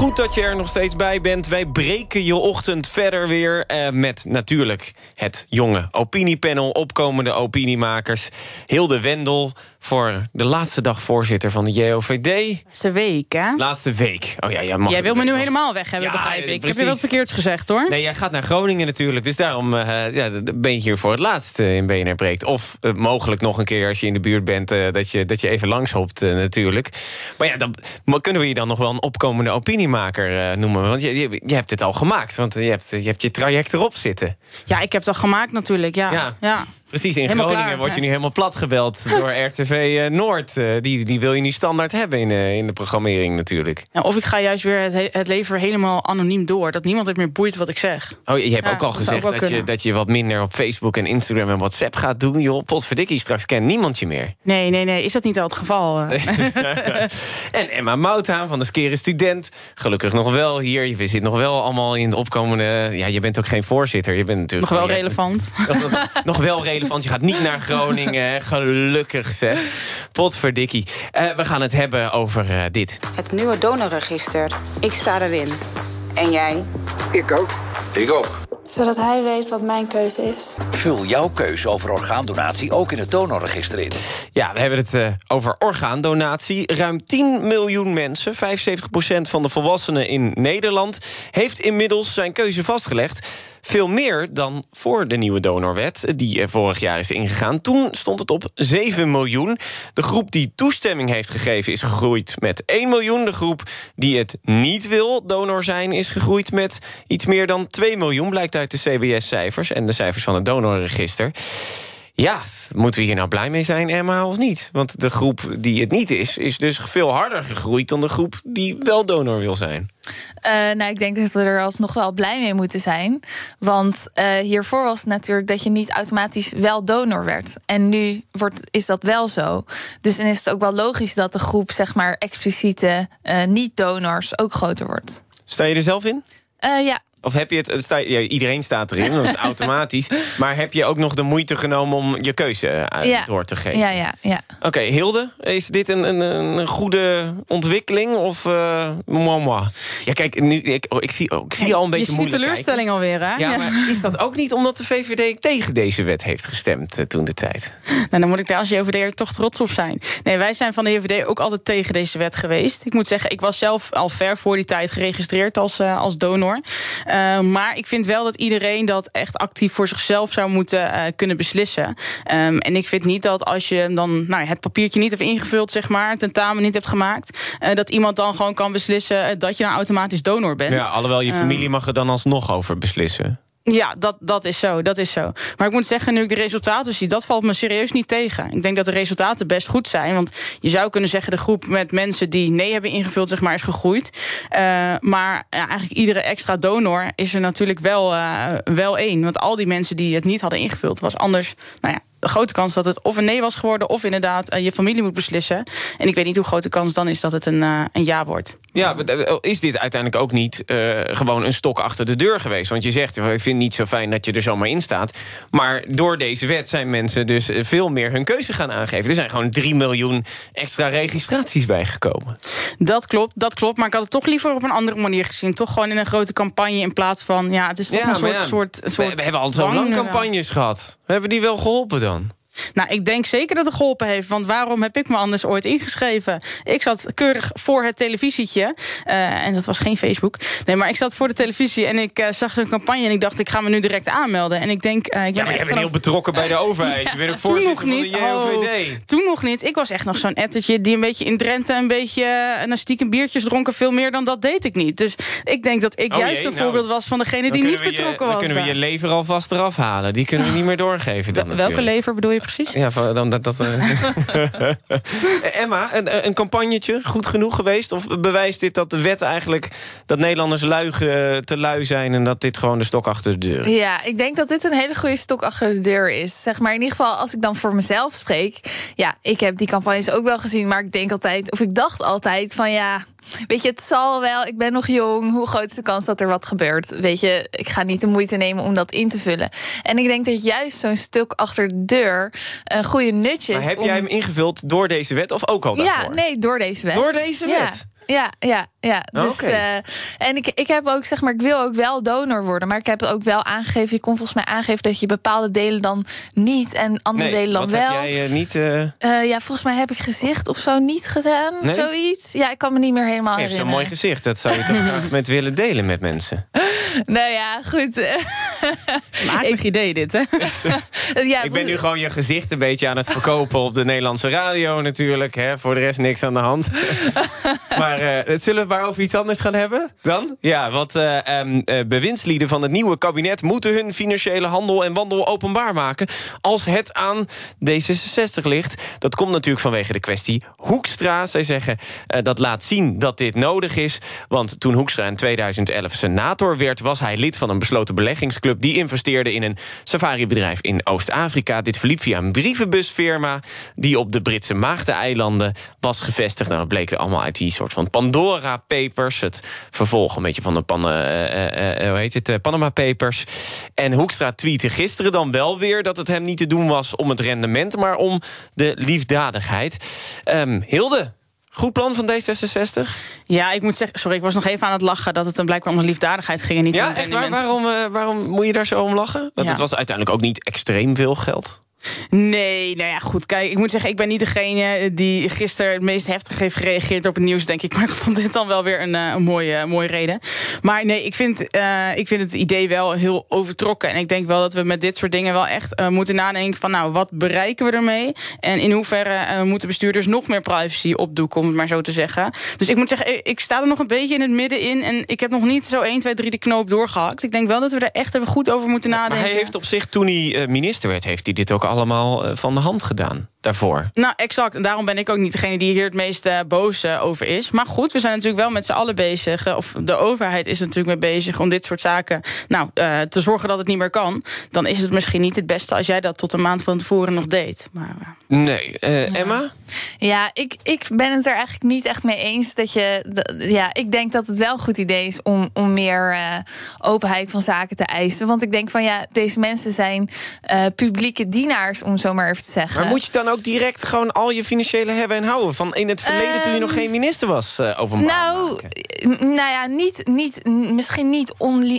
Goed dat je er nog steeds bij bent. Wij breken je ochtend verder weer uh, met natuurlijk het jonge opiniepanel, opkomende opiniemakers. Hilde Wendel voor de laatste dag voorzitter van de JOVD. Laatste week, hè? Laatste week. Oh ja, jij mag Jij wil me nu helemaal weg hebben, ja, begrijp ik. Precies. Ik heb je wel verkeerds gezegd, hoor. Nee, jij gaat naar Groningen natuurlijk. Dus daarom uh, ja, ben je hier voor het laatst uh, in BNR Breekt. Of uh, mogelijk nog een keer als je in de buurt bent... dat, je, dat je even langshopt natuurlijk. Maar ja, dan kunnen we je dan nog wel een opkomende opiniemaker noemen. Want je, je, je, hebt het al gemaakt. Want je hebt, je hebt je traject erop zitten. Ja, ik heb het al gemaakt natuurlijk, ja. ja. ja. Precies, in helemaal Groningen klaar, word je nu helemaal plat gebeld door RTV Noord. Die, die wil je niet standaard hebben in, in de programmering natuurlijk. Ja, of ik ga juist weer het, het leven helemaal anoniem door. Dat niemand het meer boeit wat ik zeg. Oh, je hebt ja, ook al gezegd dat, je, dat je wat minder op Facebook en Instagram en WhatsApp gaat doen. Joh, potverdikkie, straks kent niemand je meer. Nee, nee, nee. Is dat niet al het geval? en Emma Mouthaan van de Skere Student. Gelukkig nog wel hier. Je zit nog wel allemaal in de opkomende... Ja, je bent ook geen voorzitter. Je bent natuurlijk nog wel relevant. Nog, nog wel relevant. Je gaat niet naar Groningen. Gelukkig zeg. Potverdikkie. Uh, we gaan het hebben over uh, dit. Het nieuwe donorregister. Ik sta erin. En jij? Ik ook. Ik ook. Zodat hij weet wat mijn keuze is. Vul jouw keuze over orgaandonatie ook in het donorregister in. Ja, we hebben het uh, over orgaandonatie. Ruim 10 miljoen mensen, 75% van de volwassenen in Nederland... heeft inmiddels zijn keuze vastgelegd. Veel meer dan voor de nieuwe donorwet, die vorig jaar is ingegaan. Toen stond het op 7 miljoen. De groep die toestemming heeft gegeven is gegroeid met 1 miljoen. De groep die het niet wil donor zijn is gegroeid met iets meer dan 2 miljoen. Blijkt uit de CBS-cijfers en de cijfers van het donorregister. Ja, moeten we hier nou blij mee zijn, Emma, of niet? Want de groep die het niet is, is dus veel harder gegroeid dan de groep die wel donor wil zijn. Uh, nou, ik denk dat we er alsnog wel blij mee moeten zijn. Want uh, hiervoor was het natuurlijk dat je niet automatisch wel donor werd. En nu wordt, is dat wel zo. Dus dan is het ook wel logisch dat de groep, zeg maar, expliciete uh, niet-donors ook groter wordt. Sta je er zelf in? ja, Of heb je het, het sta- ja, iedereen staat erin, dat is automatisch. Maar heb je ook nog de moeite genomen om je keuze eh, Ja. door te geven? Ja, ja, ja. Oké, Hilde, is dit een, een, een goede ontwikkeling of uh, moi, moi? Ja, kijk, nu, ik, oh, ik zie, oh, ik zie je al een beetje je ziet moeilijk teleurstelling alweer, hè? Ja, maar is dat ook niet omdat de VVD tegen deze wet heeft gestemd eh, toen de tijd? Nou, dan moet ik daar als JVD'er toch trots op zijn. Nee, wij zijn van de JVD ook altijd tegen deze wet geweest. Ik moet zeggen, ik was zelf al ver voor die tijd geregistreerd als, eh, als donor. Uh, maar ik vind wel dat iedereen dat echt actief voor zichzelf zou moeten uh, kunnen beslissen. Um, en ik vind niet dat als je dan nou, het papiertje niet hebt ingevuld, zeg maar, tentamen niet hebt gemaakt, uh, dat iemand dan gewoon kan beslissen dat je dan automatisch donor bent. Ja, alhoewel je familie um, mag er dan alsnog over beslissen. Ja, dat, dat is zo, dat is zo. Maar ik moet zeggen, nu ik de resultaten zie, dat valt me serieus niet tegen. Ik denk dat de resultaten best goed zijn. Want je zou kunnen zeggen, de groep met mensen die nee hebben ingevuld, zeg maar, is gegroeid. Uh, maar ja, eigenlijk iedere extra donor is er natuurlijk wel, uh, wel één. Want al die mensen die het niet hadden ingevuld, was anders. Nou ja, de grote kans dat het of een nee was geworden, of inderdaad uh, je familie moet beslissen. En ik weet niet hoe groot de kans dan is dat het een, uh, een ja wordt. Ja, is dit uiteindelijk ook niet uh, gewoon een stok achter de deur geweest? Want je zegt, ik vind het niet zo fijn dat je er zomaar in staat. Maar door deze wet zijn mensen dus veel meer hun keuze gaan aangeven. Er zijn gewoon 3 miljoen extra registraties bijgekomen. Dat klopt, dat klopt. Maar ik had het toch liever op een andere manier gezien. Toch gewoon in een grote campagne in plaats van... ja, het is toch ja, een soort, ja, soort, we, soort... We hebben al zo lang campagnes gehad. Hebben die wel geholpen dan? done. Nou, ik denk zeker dat het geholpen heeft. Want waarom heb ik me anders ooit ingeschreven? Ik zat keurig voor het televisietje. Uh, en dat was geen Facebook. Nee, maar ik zat voor de televisie en ik uh, zag zo'n campagne. En ik dacht, ik ga me nu direct aanmelden. En ik denk. Uh, ik ja, maar je bent heel betrokken bij de overheid. ja, je bent ook toen nog niet. van de JOVD. Oh, toen nog niet. Ik was echt nog zo'n ettertje die een beetje in Drenthe een beetje een stiekem biertjes dronken. Veel meer dan dat deed ik niet. Dus ik denk dat ik oh, juist jee, een nou, voorbeeld was van degene die niet betrokken je, was. Dan kunnen we je lever alvast eraf halen. Die kunnen we niet meer doorgeven. Dan Welke natuurlijk. lever bedoel je precies? Ja, dan dat. dat Emma, een, een campagnetje goed genoeg geweest? Of bewijst dit dat de wet eigenlijk dat Nederlanders luigen te lui zijn en dat dit gewoon de stok achter de deur is? Ja, ik denk dat dit een hele goede stok achter de deur is. Zeg maar in ieder geval, als ik dan voor mezelf spreek. Ja, ik heb die campagnes ook wel gezien, maar ik denk altijd, of ik dacht altijd van ja. Weet je, het zal wel, ik ben nog jong. Hoe groot is de kans dat er wat gebeurt? Weet je, ik ga niet de moeite nemen om dat in te vullen. En ik denk dat juist zo'n stuk achter de deur een goede nutje is. Maar heb om... jij hem ingevuld door deze wet of ook al daarvoor? Ja, nee, door deze wet. Door deze wet? Ja. Ja, ja, ja. Dus, okay. uh, en ik, ik heb ook, zeg maar, ik wil ook wel donor worden. Maar ik heb ook wel aangegeven, je kon volgens mij aangeven dat je bepaalde delen dan niet en andere nee, delen dan wat wel. Heb jij uh, niet. Uh... ja, volgens mij heb ik gezicht of zo niet gedaan. Nee? Zoiets. Ja, ik kan me niet meer helemaal je hebt herinneren. zo'n mooi gezicht. Dat zou je toch graag met willen delen met mensen. Nou ja, goed. Maakig idee dit, hè? ja, ik ben nu gewoon je gezicht een beetje aan het verkopen op de Nederlandse radio natuurlijk. Hè. Voor de rest niks aan de hand. maar uh, het zullen we maar over iets anders gaan hebben dan? Ja, want uh, um, uh, bewindslieden van het nieuwe kabinet... moeten hun financiële handel en wandel openbaar maken... als het aan D66 ligt. Dat komt natuurlijk vanwege de kwestie Hoekstra. Zij zeggen dat laat zien dat dit nodig is. Want toen Hoekstra in 2011 senator werd... was hij lid van een besloten beleggingsclub... die investeerde in een safaribedrijf in Oost-Afrika. Dit verliep via een brievenbusfirma... die op de Britse Maagdeneilanden was gevestigd. Nou, dat bleek allemaal uit die soort van Pandora Papers. Het vervolg een beetje van de Pan, uh, uh, hoe heet het, Panama Papers. En Hoekstra tweette gisteren dan wel weer... dat het hem niet te doen was om het rendement... maar om de liefdadigheid. Um, Hilde, Goed plan van D66? Ja, ik moet zeggen, sorry, ik was nog even aan het lachen dat het dan blijkbaar om de liefdadigheid ging en niet ja, om het echt waar? Waarom, waarom moet je daar zo om lachen? Want ja. het was uiteindelijk ook niet extreem veel geld. Nee, nou ja, goed. Kijk, ik moet zeggen, ik ben niet degene die gisteren het meest heftig heeft gereageerd op het nieuws, denk ik. Maar ik vond dit dan wel weer een, uh, een mooie, uh, mooie reden. Maar nee, ik vind, uh, ik vind het idee wel heel overtrokken. En ik denk wel dat we met dit soort dingen wel echt moeten nadenken van, nou, wat bereiken we ermee? En in hoeverre moeten bestuurders nog meer privacy opdoeken, om het maar zo te zeggen. Dus ik moet zeggen, ik sta er nog een beetje in het midden in. En ik heb nog niet zo 1, 2, 3 de knoop doorgehakt. Ik denk wel dat we er echt even goed over moeten nadenken. Maar hij heeft op zich, toen hij minister werd, heeft hij dit ook allemaal van de hand gedaan. Daarvoor. Nou, exact. En daarom ben ik ook niet degene die hier het meest uh, boos uh, over is. Maar goed, we zijn natuurlijk wel met z'n allen bezig. Uh, of de overheid is natuurlijk mee bezig om dit soort zaken nou, te zorgen dat het niet meer kan. Dan is het misschien niet het beste als jij dat tot een maand van tevoren nog deed. Maar, nee. Emma? Ja, ik, ik ben het er eigenlijk niet echt mee eens dat je. Ja, ik denk dat het wel een goed idee is om, om meer openheid van zaken te eisen. Want ik denk van ja, deze mensen zijn publieke dienaars, om zo maar even te zeggen. Maar moet je dan ook direct gewoon al je financiële hebben en houden? Van in het verleden um, toen je nog geen minister was uh, over Nou, nou ja, niet, niet, misschien niet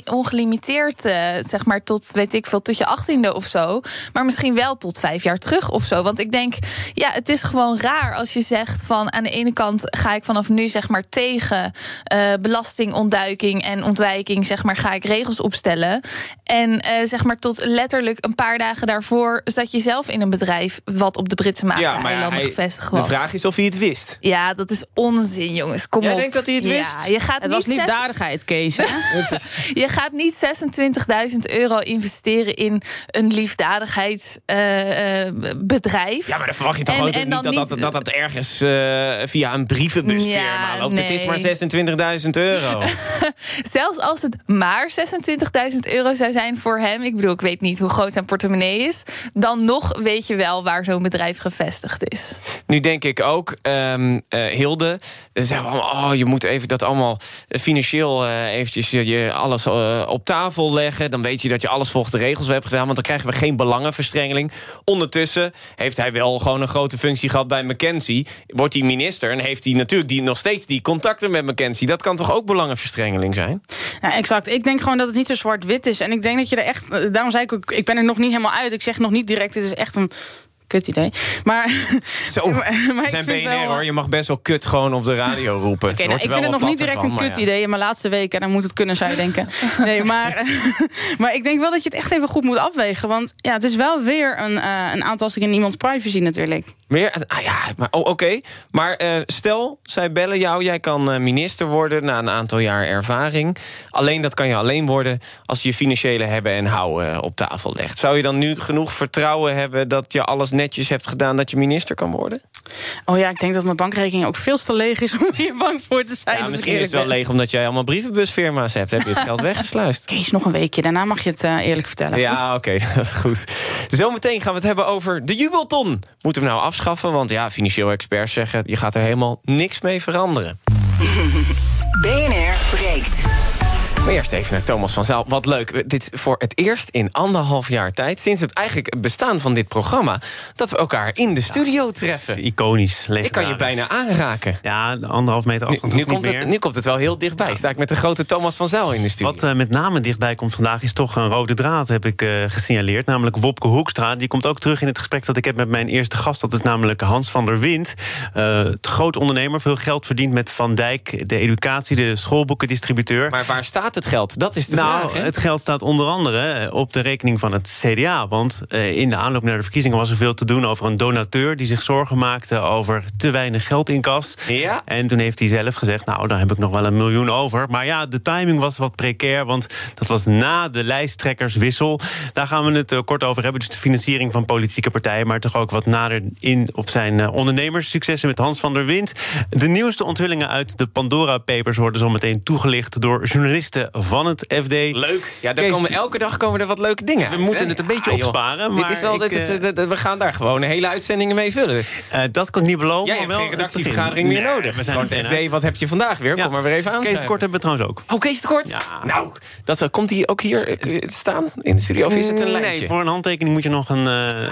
ongelimiteerd, uh, zeg maar, tot weet ik veel, tot je achttiende of zo. Maar misschien wel tot vijf jaar terug of zo. Want ik denk, ja, het is gewoon raar als je zegt van aan de ene kant ga ik vanaf nu zeg maar tegen uh, belastingontduiking en ontwijking, zeg maar, ga ik regels opstellen. En zeg maar tot letterlijk een paar dagen daarvoor zat je zelf in een bedrijf wat op de Britse Maagdeilanden ja, gevestigd was. De vraag is of hij het wist. Ja, dat is onzin, jongens. Kom Jij op. denkt dat hij het wist? Je gaat het niet was liefdadigheid, Kees. je gaat niet 26.000 euro investeren in een liefdadigheidsbedrijf. Uh, ja, maar dan verwacht je toch en, ook en niet, dat, niet dat, dat dat ergens uh, via een brievenbusfirma ja, loopt. Nee. Het is maar 26.000 euro. Zelfs als het maar 26.000 euro zou zijn voor hem... ik bedoel, ik weet niet hoe groot zijn portemonnee is... dan nog weet je wel waar zo'n bedrijf gevestigd is. Nu denk ik ook, um, uh, Hilde, zeggen we allemaal, oh, je moet even dat allemaal financieel uh, eventjes je, alles uh, op tafel leggen. Dan weet je dat je alles volgens de regels hebt gedaan, want dan krijgen we geen belangenverstrengeling. Ondertussen heeft hij wel gewoon een grote functie gehad bij McKenzie. Wordt hij minister en heeft hij natuurlijk die, nog steeds die contacten met McKenzie. Dat kan toch ook belangenverstrengeling zijn? Ja, exact. Ik denk gewoon dat het niet zo zwart-wit is. En ik denk dat je er echt, daarom zei ik ook, ik ben er nog niet helemaal uit. Ik zeg nog niet direct, dit is echt een kut idee. Maar, Zo, maar, zijn BNR wel... hoor. Je mag best wel kut gewoon op de radio roepen. Okay, nou, ik vind het nog niet direct een kut idee in mijn laatste week. En dan moet het kunnen, zou je denken. Nee, maar, maar ik denk wel dat je het echt even goed moet afwegen. Want ja, het is wel weer een, uh, een aantasting in iemands privacy natuurlijk. Meer? Ah ja, maar, oh, oké. Maar uh, stel, zij bellen jou. Jij kan uh, minister worden na een aantal jaar ervaring. Alleen dat kan je alleen worden als je je financiële hebben en houden op tafel legt. Zou je dan nu genoeg vertrouwen hebben dat je alles netjes hebt gedaan dat je minister kan worden? Oh ja, ik denk dat mijn bankrekening ook veel te leeg is om hier bang voor te zijn. Ja, misschien is het wel leeg omdat jij allemaal brievenbusfirma's hebt. Heb je het geld weggesluist? Kees, nog een weekje. Daarna mag je het uh, eerlijk vertellen. Ja, oké, okay, dat is goed. Zometeen gaan we het hebben over de jubelton. Moeten we nou afschaffen? Want ja, financieel experts zeggen... je gaat er helemaal niks mee veranderen. BNR breekt. Maar eerst even naar Thomas van Zaal. Wat leuk. Dit voor het eerst in anderhalf jaar tijd... sinds het eigenlijk bestaan van dit programma... dat we elkaar in de studio treffen. Iconisch. Ik kan je bijna aanraken. Ja, anderhalf meter afstand nu, nu komt het, nu komt het wel heel dichtbij. Sta ik met de grote Thomas van Zaal in de studio. Wat uh, met name dichtbij komt vandaag... is toch een rode draad, heb ik uh, gesignaleerd. Namelijk Wopke Hoekstra. Die komt ook terug in het gesprek dat ik heb met mijn eerste gast. Dat is namelijk Hans van der Wind. Uh, groot ondernemer, veel geld verdient met Van Dijk... de educatie, de schoolboekendistributeur. Maar waar staat het geld? Dat is de nou, vraag. Het geld staat onder andere op de rekening van het CDA. Want uh, in de aanloop naar de verkiezingen was er veel te doen over een donateur die zich zorgen maakte over te weinig geld in kas. Ja. En toen heeft hij zelf gezegd: Nou, daar heb ik nog wel een miljoen over. Maar ja, de timing was wat precair, want dat was na de lijsttrekkerswissel. Daar gaan we het uh, kort over hebben. Dus de financiering van politieke partijen, maar toch ook wat nader in op zijn ondernemerssuccessen met Hans van der Wind. De nieuwste onthullingen uit de Pandora Papers worden zo meteen toegelicht door journalisten van het FD. Leuk. Ja, daar komen, elke dag komen er wat leuke dingen We moeten het een beetje opsparen. Maar dit is wel, dit is, uh, we gaan daar gewoon een hele uitzending mee vullen. Uh, dat kan ik niet beloven. Jij hebt geen redactievergadering meer nee, nodig. We zijn het FD, wat heb je vandaag weer? Kom maar weer even aan. Kees de Kort hebben we trouwens ook. Oh, Kees de Kort? Nou, dat, komt hij ook hier staan in de studio? Of is het een lijntje? Nee, voor een handtekening moet je nog een,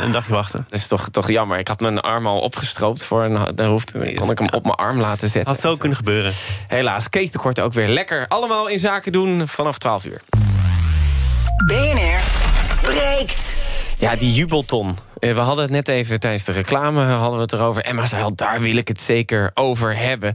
een dagje wachten. Dat is toch, toch jammer. Ik had mijn arm al opgestroopt. Voor een, dan hoefde, kon ik hem op mijn arm laten zetten. Had zo kunnen gebeuren. Helaas, Kees de Kort ook weer lekker. Allemaal in zaken doen vanaf 12 uur. BNR breekt. Ja, die jubelton. Eh, we hadden het net even tijdens de reclame hadden we het erover. Emma zei al, daar wil ik het zeker over hebben.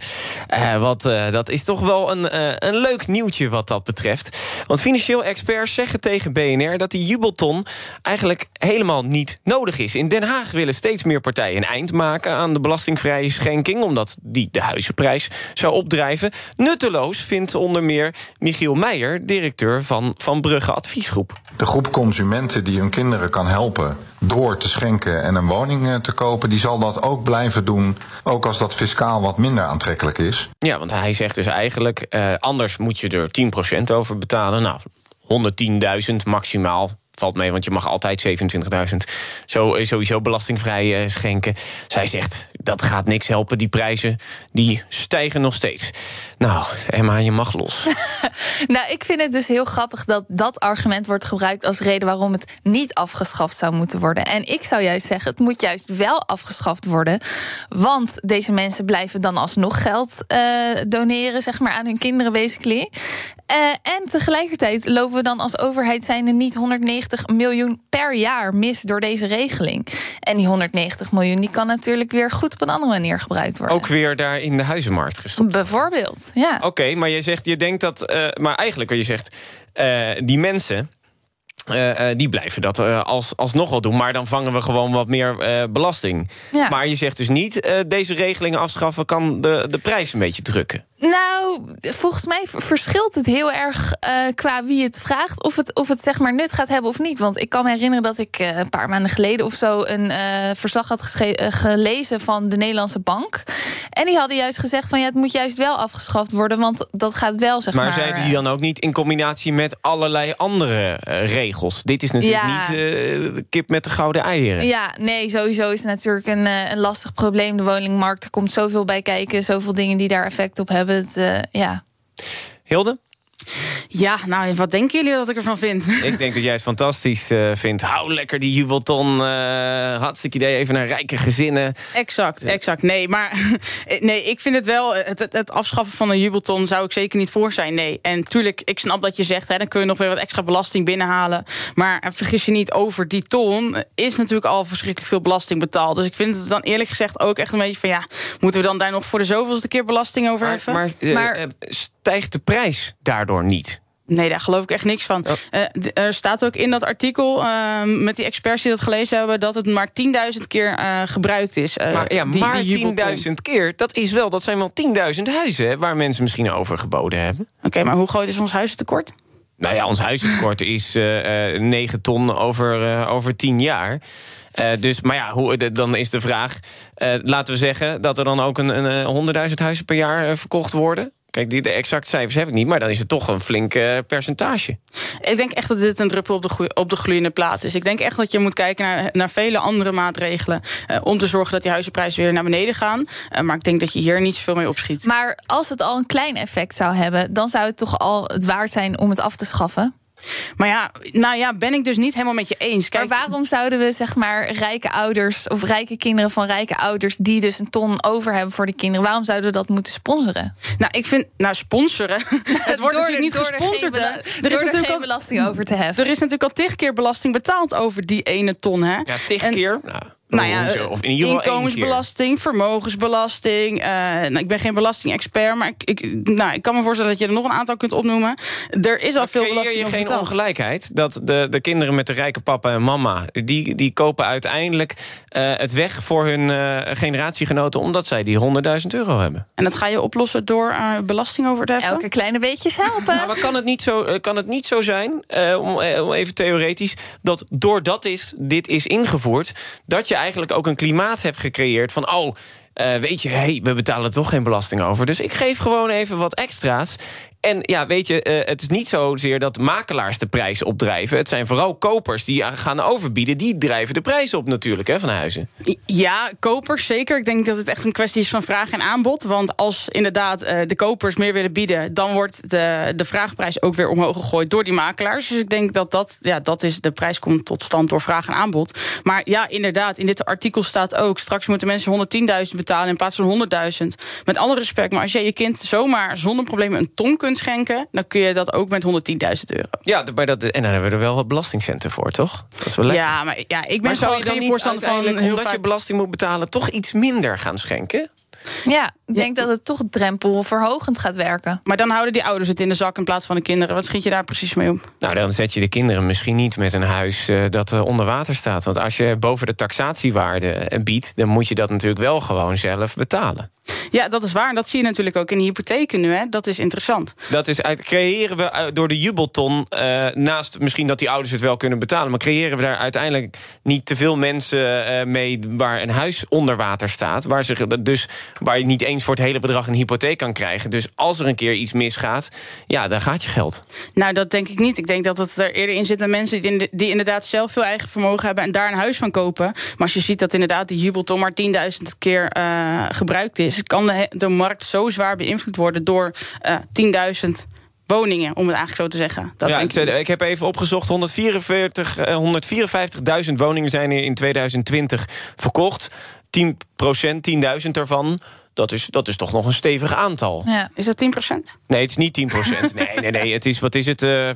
Uh, wat, uh, dat is toch wel een, een leuk nieuwtje wat dat betreft. Want financieel experts zeggen tegen BNR... dat die jubelton eigenlijk helemaal niet nodig is. In Den Haag willen steeds meer partijen een eind maken... aan de belastingvrije schenking... omdat die de huizenprijs zou opdrijven. Nutteloos vindt onder meer Michiel Meijer... directeur van Van Brugge Adviesgroep. De groep consumenten die hun kinderen kan helpen door te schenken en een woning eh, te kopen, die zal dat ook blijven doen, ook als dat fiscaal wat minder aantrekkelijk is. Ja, want hij zegt dus eigenlijk, eh, anders moet je er 10% over betalen. Nou, 110.000 maximaal. Valt mee, want je mag altijd 27.000 zo, eh, sowieso belastingvrij eh, schenken. Zij zegt, dat gaat niks helpen. Die prijzen die stijgen nog steeds. Nou, Emma, je mag los. Nou, ik vind het dus heel grappig dat dat argument wordt gebruikt als reden waarom het niet afgeschaft zou moeten worden. En ik zou juist zeggen, het moet juist wel afgeschaft worden. Want deze mensen blijven dan alsnog geld eh, doneren, zeg maar, aan hun kinderen, basically. Eh, en tegelijkertijd lopen we dan als overheid zijnde niet 190 miljoen per jaar mis door deze regeling. En die 190 miljoen die kan natuurlijk weer goed op een andere manier gebruikt worden. Ook weer daar in de huizenmarkt gestopt. Bijvoorbeeld, ja. Oké, maar je zegt, je denkt dat. eh, maar eigenlijk wat je zegt, eh, die mensen. die blijven dat eh, als, alsnog wel doen. Maar dan vangen we gewoon wat meer belasting. Ja. Maar je zegt dus niet, deze regelingen afschaffen kan de, de prijs een beetje drukken. Nou, volgens mij verschilt het heel erg eh, qua wie het vraagt. Of het, of het zeg maar nut gaat hebben of niet. Want ik kan me herinneren dat ik eh, een paar maanden geleden of zo een eh, verslag had gelezen van de Nederlandse Bank. En die hadden juist gezegd van ja, het moet juist wel afgeschaft worden. Want dat gaat wel zeg maar. maar zeiden die dan ook niet in combinatie met allerlei andere regels? Dit is natuurlijk Ja. niet de kip met de gouden eieren. Ja, nee, sowieso is het natuurlijk een, een lastig probleem. De woningmarkt, er komt zoveel bij kijken. Zoveel dingen die daar effect op hebben. Het, eh, ja. Hilde? Ja, nou, wat denken jullie dat ik ervan vind? Ik denk dat jij het fantastisch eh, vindt. Hou lekker die jubelton. eh hartstikke idee. Even naar rijke gezinnen. Exact, exact. Nee, maar nee, ik vind het wel. Het, het, het afschaffen van een jubelton zou ik zeker niet voor zijn. Nee. En tuurlijk, ik snap dat je zegt, hè, dan kun je nog weer wat extra belasting binnenhalen. Maar eh, vergis je niet, over die ton is natuurlijk al verschrikkelijk veel belasting betaald. Dus ik vind het dan eerlijk gezegd ook echt een beetje van ja, moeten we dan daar nog voor de zoveelste keer belasting over Maar, heffen? maar, eh, eh, stijgt de prijs daardoor niet? Nee, daar geloof ik echt niks van. Eh, d- er staat ook in dat artikel eh, met die experts die dat gelezen hebben... dat het maar 10.000 keer eh, gebruikt is. eh, maar ja, die- maar die jubelton. 10.000 keer, dat, is wel, dat zijn wel 10.000 huizen... hè, waar mensen misschien over geboden hebben. Oké, maar hoe groot is ons huizentekort? Nou ja, ons huizentekort is eh, eh, 9 ton over, eh, over 10 jaar. Eh, dus, maar ja, hoe, de- dan is de vraag... eh, laten we zeggen dat er dan ook een, een, eh, 100.000 huizen per jaar eh, verkocht worden... Kijk, die, de exacte cijfers heb ik niet, maar dan is het toch een flink eh, percentage. Ik denk echt dat dit een druppel op de, op de gloeiende plaat is. Ik denk echt dat je moet kijken naar, naar vele andere maatregelen... eh, om te zorgen dat die huizenprijzen weer naar beneden gaan. Eh, maar ik denk dat je hier niet zoveel mee opschiet. Maar als het al een klein effect zou hebben, dan zou het toch al het waard zijn om het af te schaffen. Maar ja, nou ja, ben ik dus niet helemaal met je eens. Kijk, maar waarom zouden we zeg maar rijke ouders of rijke kinderen van rijke ouders die dus een ton over hebben voor de kinderen, waarom zouden we dat moeten sponsoren? Nou, ik vind, nou, sponsoren. Het wordt Door natuurlijk er- niet door er gesponsord. geen hè. bela- door er geen belasting over te heffen. Er is natuurlijk al tig keer belasting betaald over die ene ton, hè? Ja, tig En- keer. Nou, Nou ja, hoezo? of in ieder geval één keer. inkomensbelasting, vermogensbelasting. eh, nou, ik ben geen belastingexpert, maar ik, ik, nou, ik kan me voorstellen dat je er nog een aantal kunt opnoemen. Er is al veel Creëer belasting je geen betaald. ongelijkheid? Dat de, de kinderen met de rijke papa en mama... die, die kopen uiteindelijk eh, het weg voor hun eh, generatiegenoten... omdat zij die 100.000 euro hebben. En dat ga je oplossen door eh, belasting over te heffen? Elke kleine beetjes helpen. Maar kan het niet zo, eh, kan het niet zo zijn, eh, om, eh, om even theoretisch... dat doordat is, dit is ingevoerd... dat je eigenlijk ook een klimaat hebt gecreëerd van... oh, eh, weet je, hey, we betalen toch geen belasting over... dus ik geef gewoon even wat extra's... En ja, weet je, eh, het is niet zozeer dat makelaars de prijs opdrijven. Het zijn vooral kopers die gaan overbieden. Die drijven de prijs op natuurlijk, hè, van huizen. Ja, kopers zeker. Ik denk dat het echt een kwestie is van vraag en aanbod. Want als inderdaad eh, de kopers meer willen bieden... dan wordt de, de vraagprijs ook weer omhoog gegooid door die makelaars. Dus ik denk dat dat, ja, dat is, de prijs komt tot stand door vraag en aanbod. Maar ja, inderdaad, in dit artikel staat ook... straks moeten mensen 110.000 betalen in plaats van 100.000. Met alle respect, maar als je je kind zomaar zonder problemen een ton kunt schenken... dan kun je dat ook met 110.000 euro. Ja, bij dat, en dan hebben we er wel wat belastingcenten voor, toch? Dat is wel lekker. Ja, maar ja, ik ben maar zou zo je dan geen niet voorstander van omdat vaak... je belasting moet betalen... toch iets minder gaan schenken? Ja, ik denk dat het toch drempelverhogend gaat werken. Maar dan houden die ouders het in de zak in plaats van de kinderen. Wat schiet je daar precies mee op? Nou, dan zet je de kinderen misschien niet met een huis uh, dat uh, onder water staat. Want als je boven de taxatiewaarde biedt, dan moet je dat natuurlijk wel gewoon zelf betalen. Ja, dat is waar. En dat zie je natuurlijk ook in de hypotheken nu. Hè. Dat is interessant. Dat is uit, creëren we door de jubelton, uh, naast misschien dat die ouders het wel kunnen betalen, maar creëren we daar uiteindelijk niet te veel mensen uh, mee waar een huis onder water staat, waar, ze, dus, waar je niet eens voor het hele bedrag een hypotheek kan krijgen. Dus als er een keer iets misgaat, ja, dan gaat je geld. Nou, dat denk ik niet. Ik denk dat het er eerder in zit met mensen die, die inderdaad zelf veel eigen vermogen hebben en daar een huis van kopen. Maar als je ziet dat inderdaad die jubelton maar 10.000 keer uh, gebruikt is, kan de, de markt zo zwaar beïnvloed worden door uh, 10.000 woningen, om het eigenlijk zo te zeggen. Dat ja, ik, ik, heb even opgezocht, 144, uh, 154.000 woningen zijn er in 2020 verkocht. 10 procent, 10.000 ervan dat is, dat is toch nog een stevig aantal. Ja. Is dat 10% Nee, het is niet 10% Nee, nee, nee. Het is, wat is het? Uh, uh,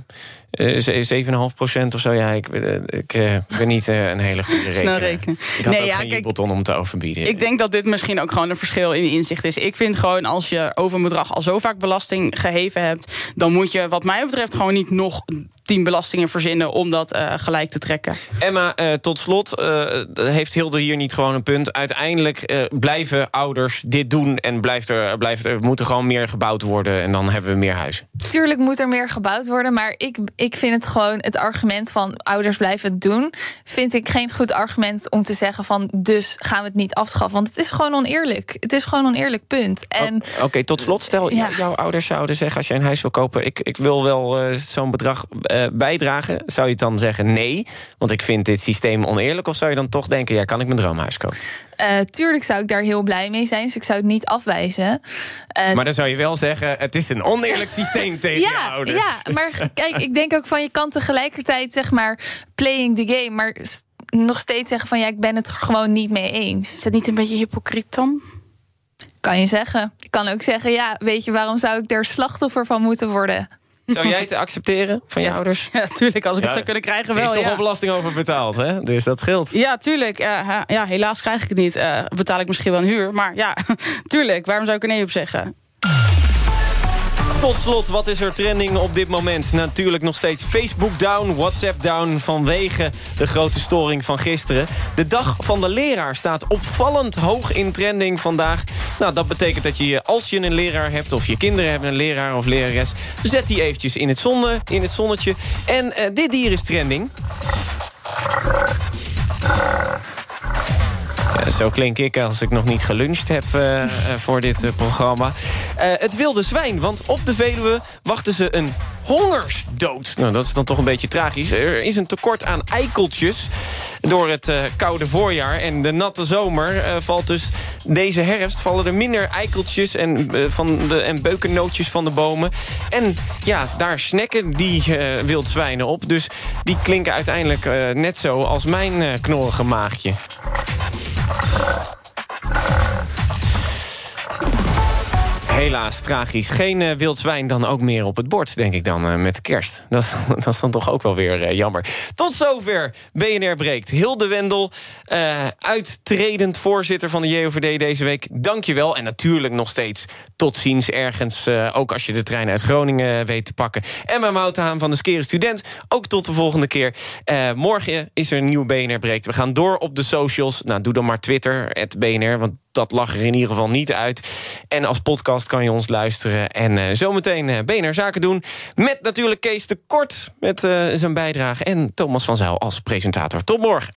7,5 procent of zo. Ja, ik, uh, ik ben niet een hele goede rekenaar. rekenen. Ik had nee, ook ja, geen kijk, jubelton om te overbieden. Ik denk dat dit misschien ook gewoon een verschil in inzicht is. Ik vind gewoon, als je over een bedrag al zo vaak belasting geheven hebt... dan moet je wat mij betreft gewoon niet nog tien belastingen verzinnen... om dat uh, gelijk te trekken. Emma, uh, tot slot, uh, heeft Hilde hier niet gewoon een punt. Uiteindelijk blijven ouders dit doen... en blijft er, blijft er moet er gewoon meer gebouwd worden... en dan hebben we meer huizen. Tuurlijk moet er meer gebouwd worden... maar ik, ik vind het gewoon het argument van ouders blijven het doen... vind ik geen goed argument om te zeggen van... dus gaan we het niet afschaffen. Want het is gewoon oneerlijk. Het is gewoon oneerlijk punt. En, Oké, okay, tot slot, stel ja. jouw ouders zouden zeggen... als je een huis wil kopen, ik, ik wil wel zo'n bedrag bijdragen? Zou je dan zeggen nee, want ik vind dit systeem oneerlijk? Of zou je dan toch denken, ja, kan ik mijn droomhuis kopen? Uh, tuurlijk zou ik daar heel blij mee zijn, dus ik zou het niet afwijzen. Uh, maar dan zou je wel zeggen, het is een oneerlijk systeem tegen ja, je ouders. Ja, maar kijk, ik denk ook van je kan tegelijkertijd zeg maar playing the game, maar nog steeds zeggen van ja, ik ben het er gewoon niet mee eens. Is dat niet een beetje hypocriet dan? Kan je zeggen. Ik kan ook zeggen, ja, weet je, waarom zou ik er slachtoffer van moeten worden? Zou jij het accepteren van je ouders? Ja, tuurlijk. Als ik ja, het zou kunnen krijgen, wel. Er is toch wel belasting over betaald, hè? Dus dat scheelt. Ja, tuurlijk. Uh, ja, helaas krijg ik het niet. Uh, betaal ik misschien wel een huur. Maar ja, tuurlijk. Waarom zou ik er nee op zeggen? Tot slot, wat is er trending op dit moment? Natuurlijk nog steeds Facebook down, WhatsApp down... vanwege de grote storing van gisteren. De dag van de leraar staat opvallend hoog in trending vandaag. Nou, dat betekent dat je, als je een leraar hebt... of je kinderen hebben een leraar of lerares... zet die eventjes in het, in het zonnetje. En uh, dit dier is trending. Zo klink ik als ik nog niet geluncht heb uh, uh, voor dit programma. Het wilde zwijn, want op de Veluwe wachten ze een hongersdood. Nou, dat is dan toch een beetje tragisch. Er is een tekort aan eikeltjes door het koude voorjaar. En de natte zomer valt dus deze herfst... vallen er minder eikeltjes en, van de, en beukennootjes van de bomen. En ja, daar snacken die wildzwijnen op. Dus die klinken uiteindelijk net zo als mijn knorrige maagje. Helaas, tragisch. Geen uh, wild zwijn dan ook meer op het bord, denk ik dan, uh, met kerst. Dat, dat is dan toch ook wel weer uh, jammer. Tot zover BNR Breekt. Hilde Wendel, uittredend voorzitter van de JOVD deze week. Dank je wel. En natuurlijk nog steeds tot ziens ergens. ook als je de trein uit Groningen weet te pakken. Emma Mouthaan van de Skere Student. Ook tot de volgende keer. morgen is er een nieuwe BNR Breekt. We gaan door op de socials. Nou, doe dan maar Twitter, BNR, want dat lag er in ieder geval niet uit. En als podcast kan je ons luisteren. En uh, zometeen uh, BNR Zaken doen. Met natuurlijk Kees de Kort met uh, zijn bijdrage. En Thomas van Zijl als presentator. Tot morgen.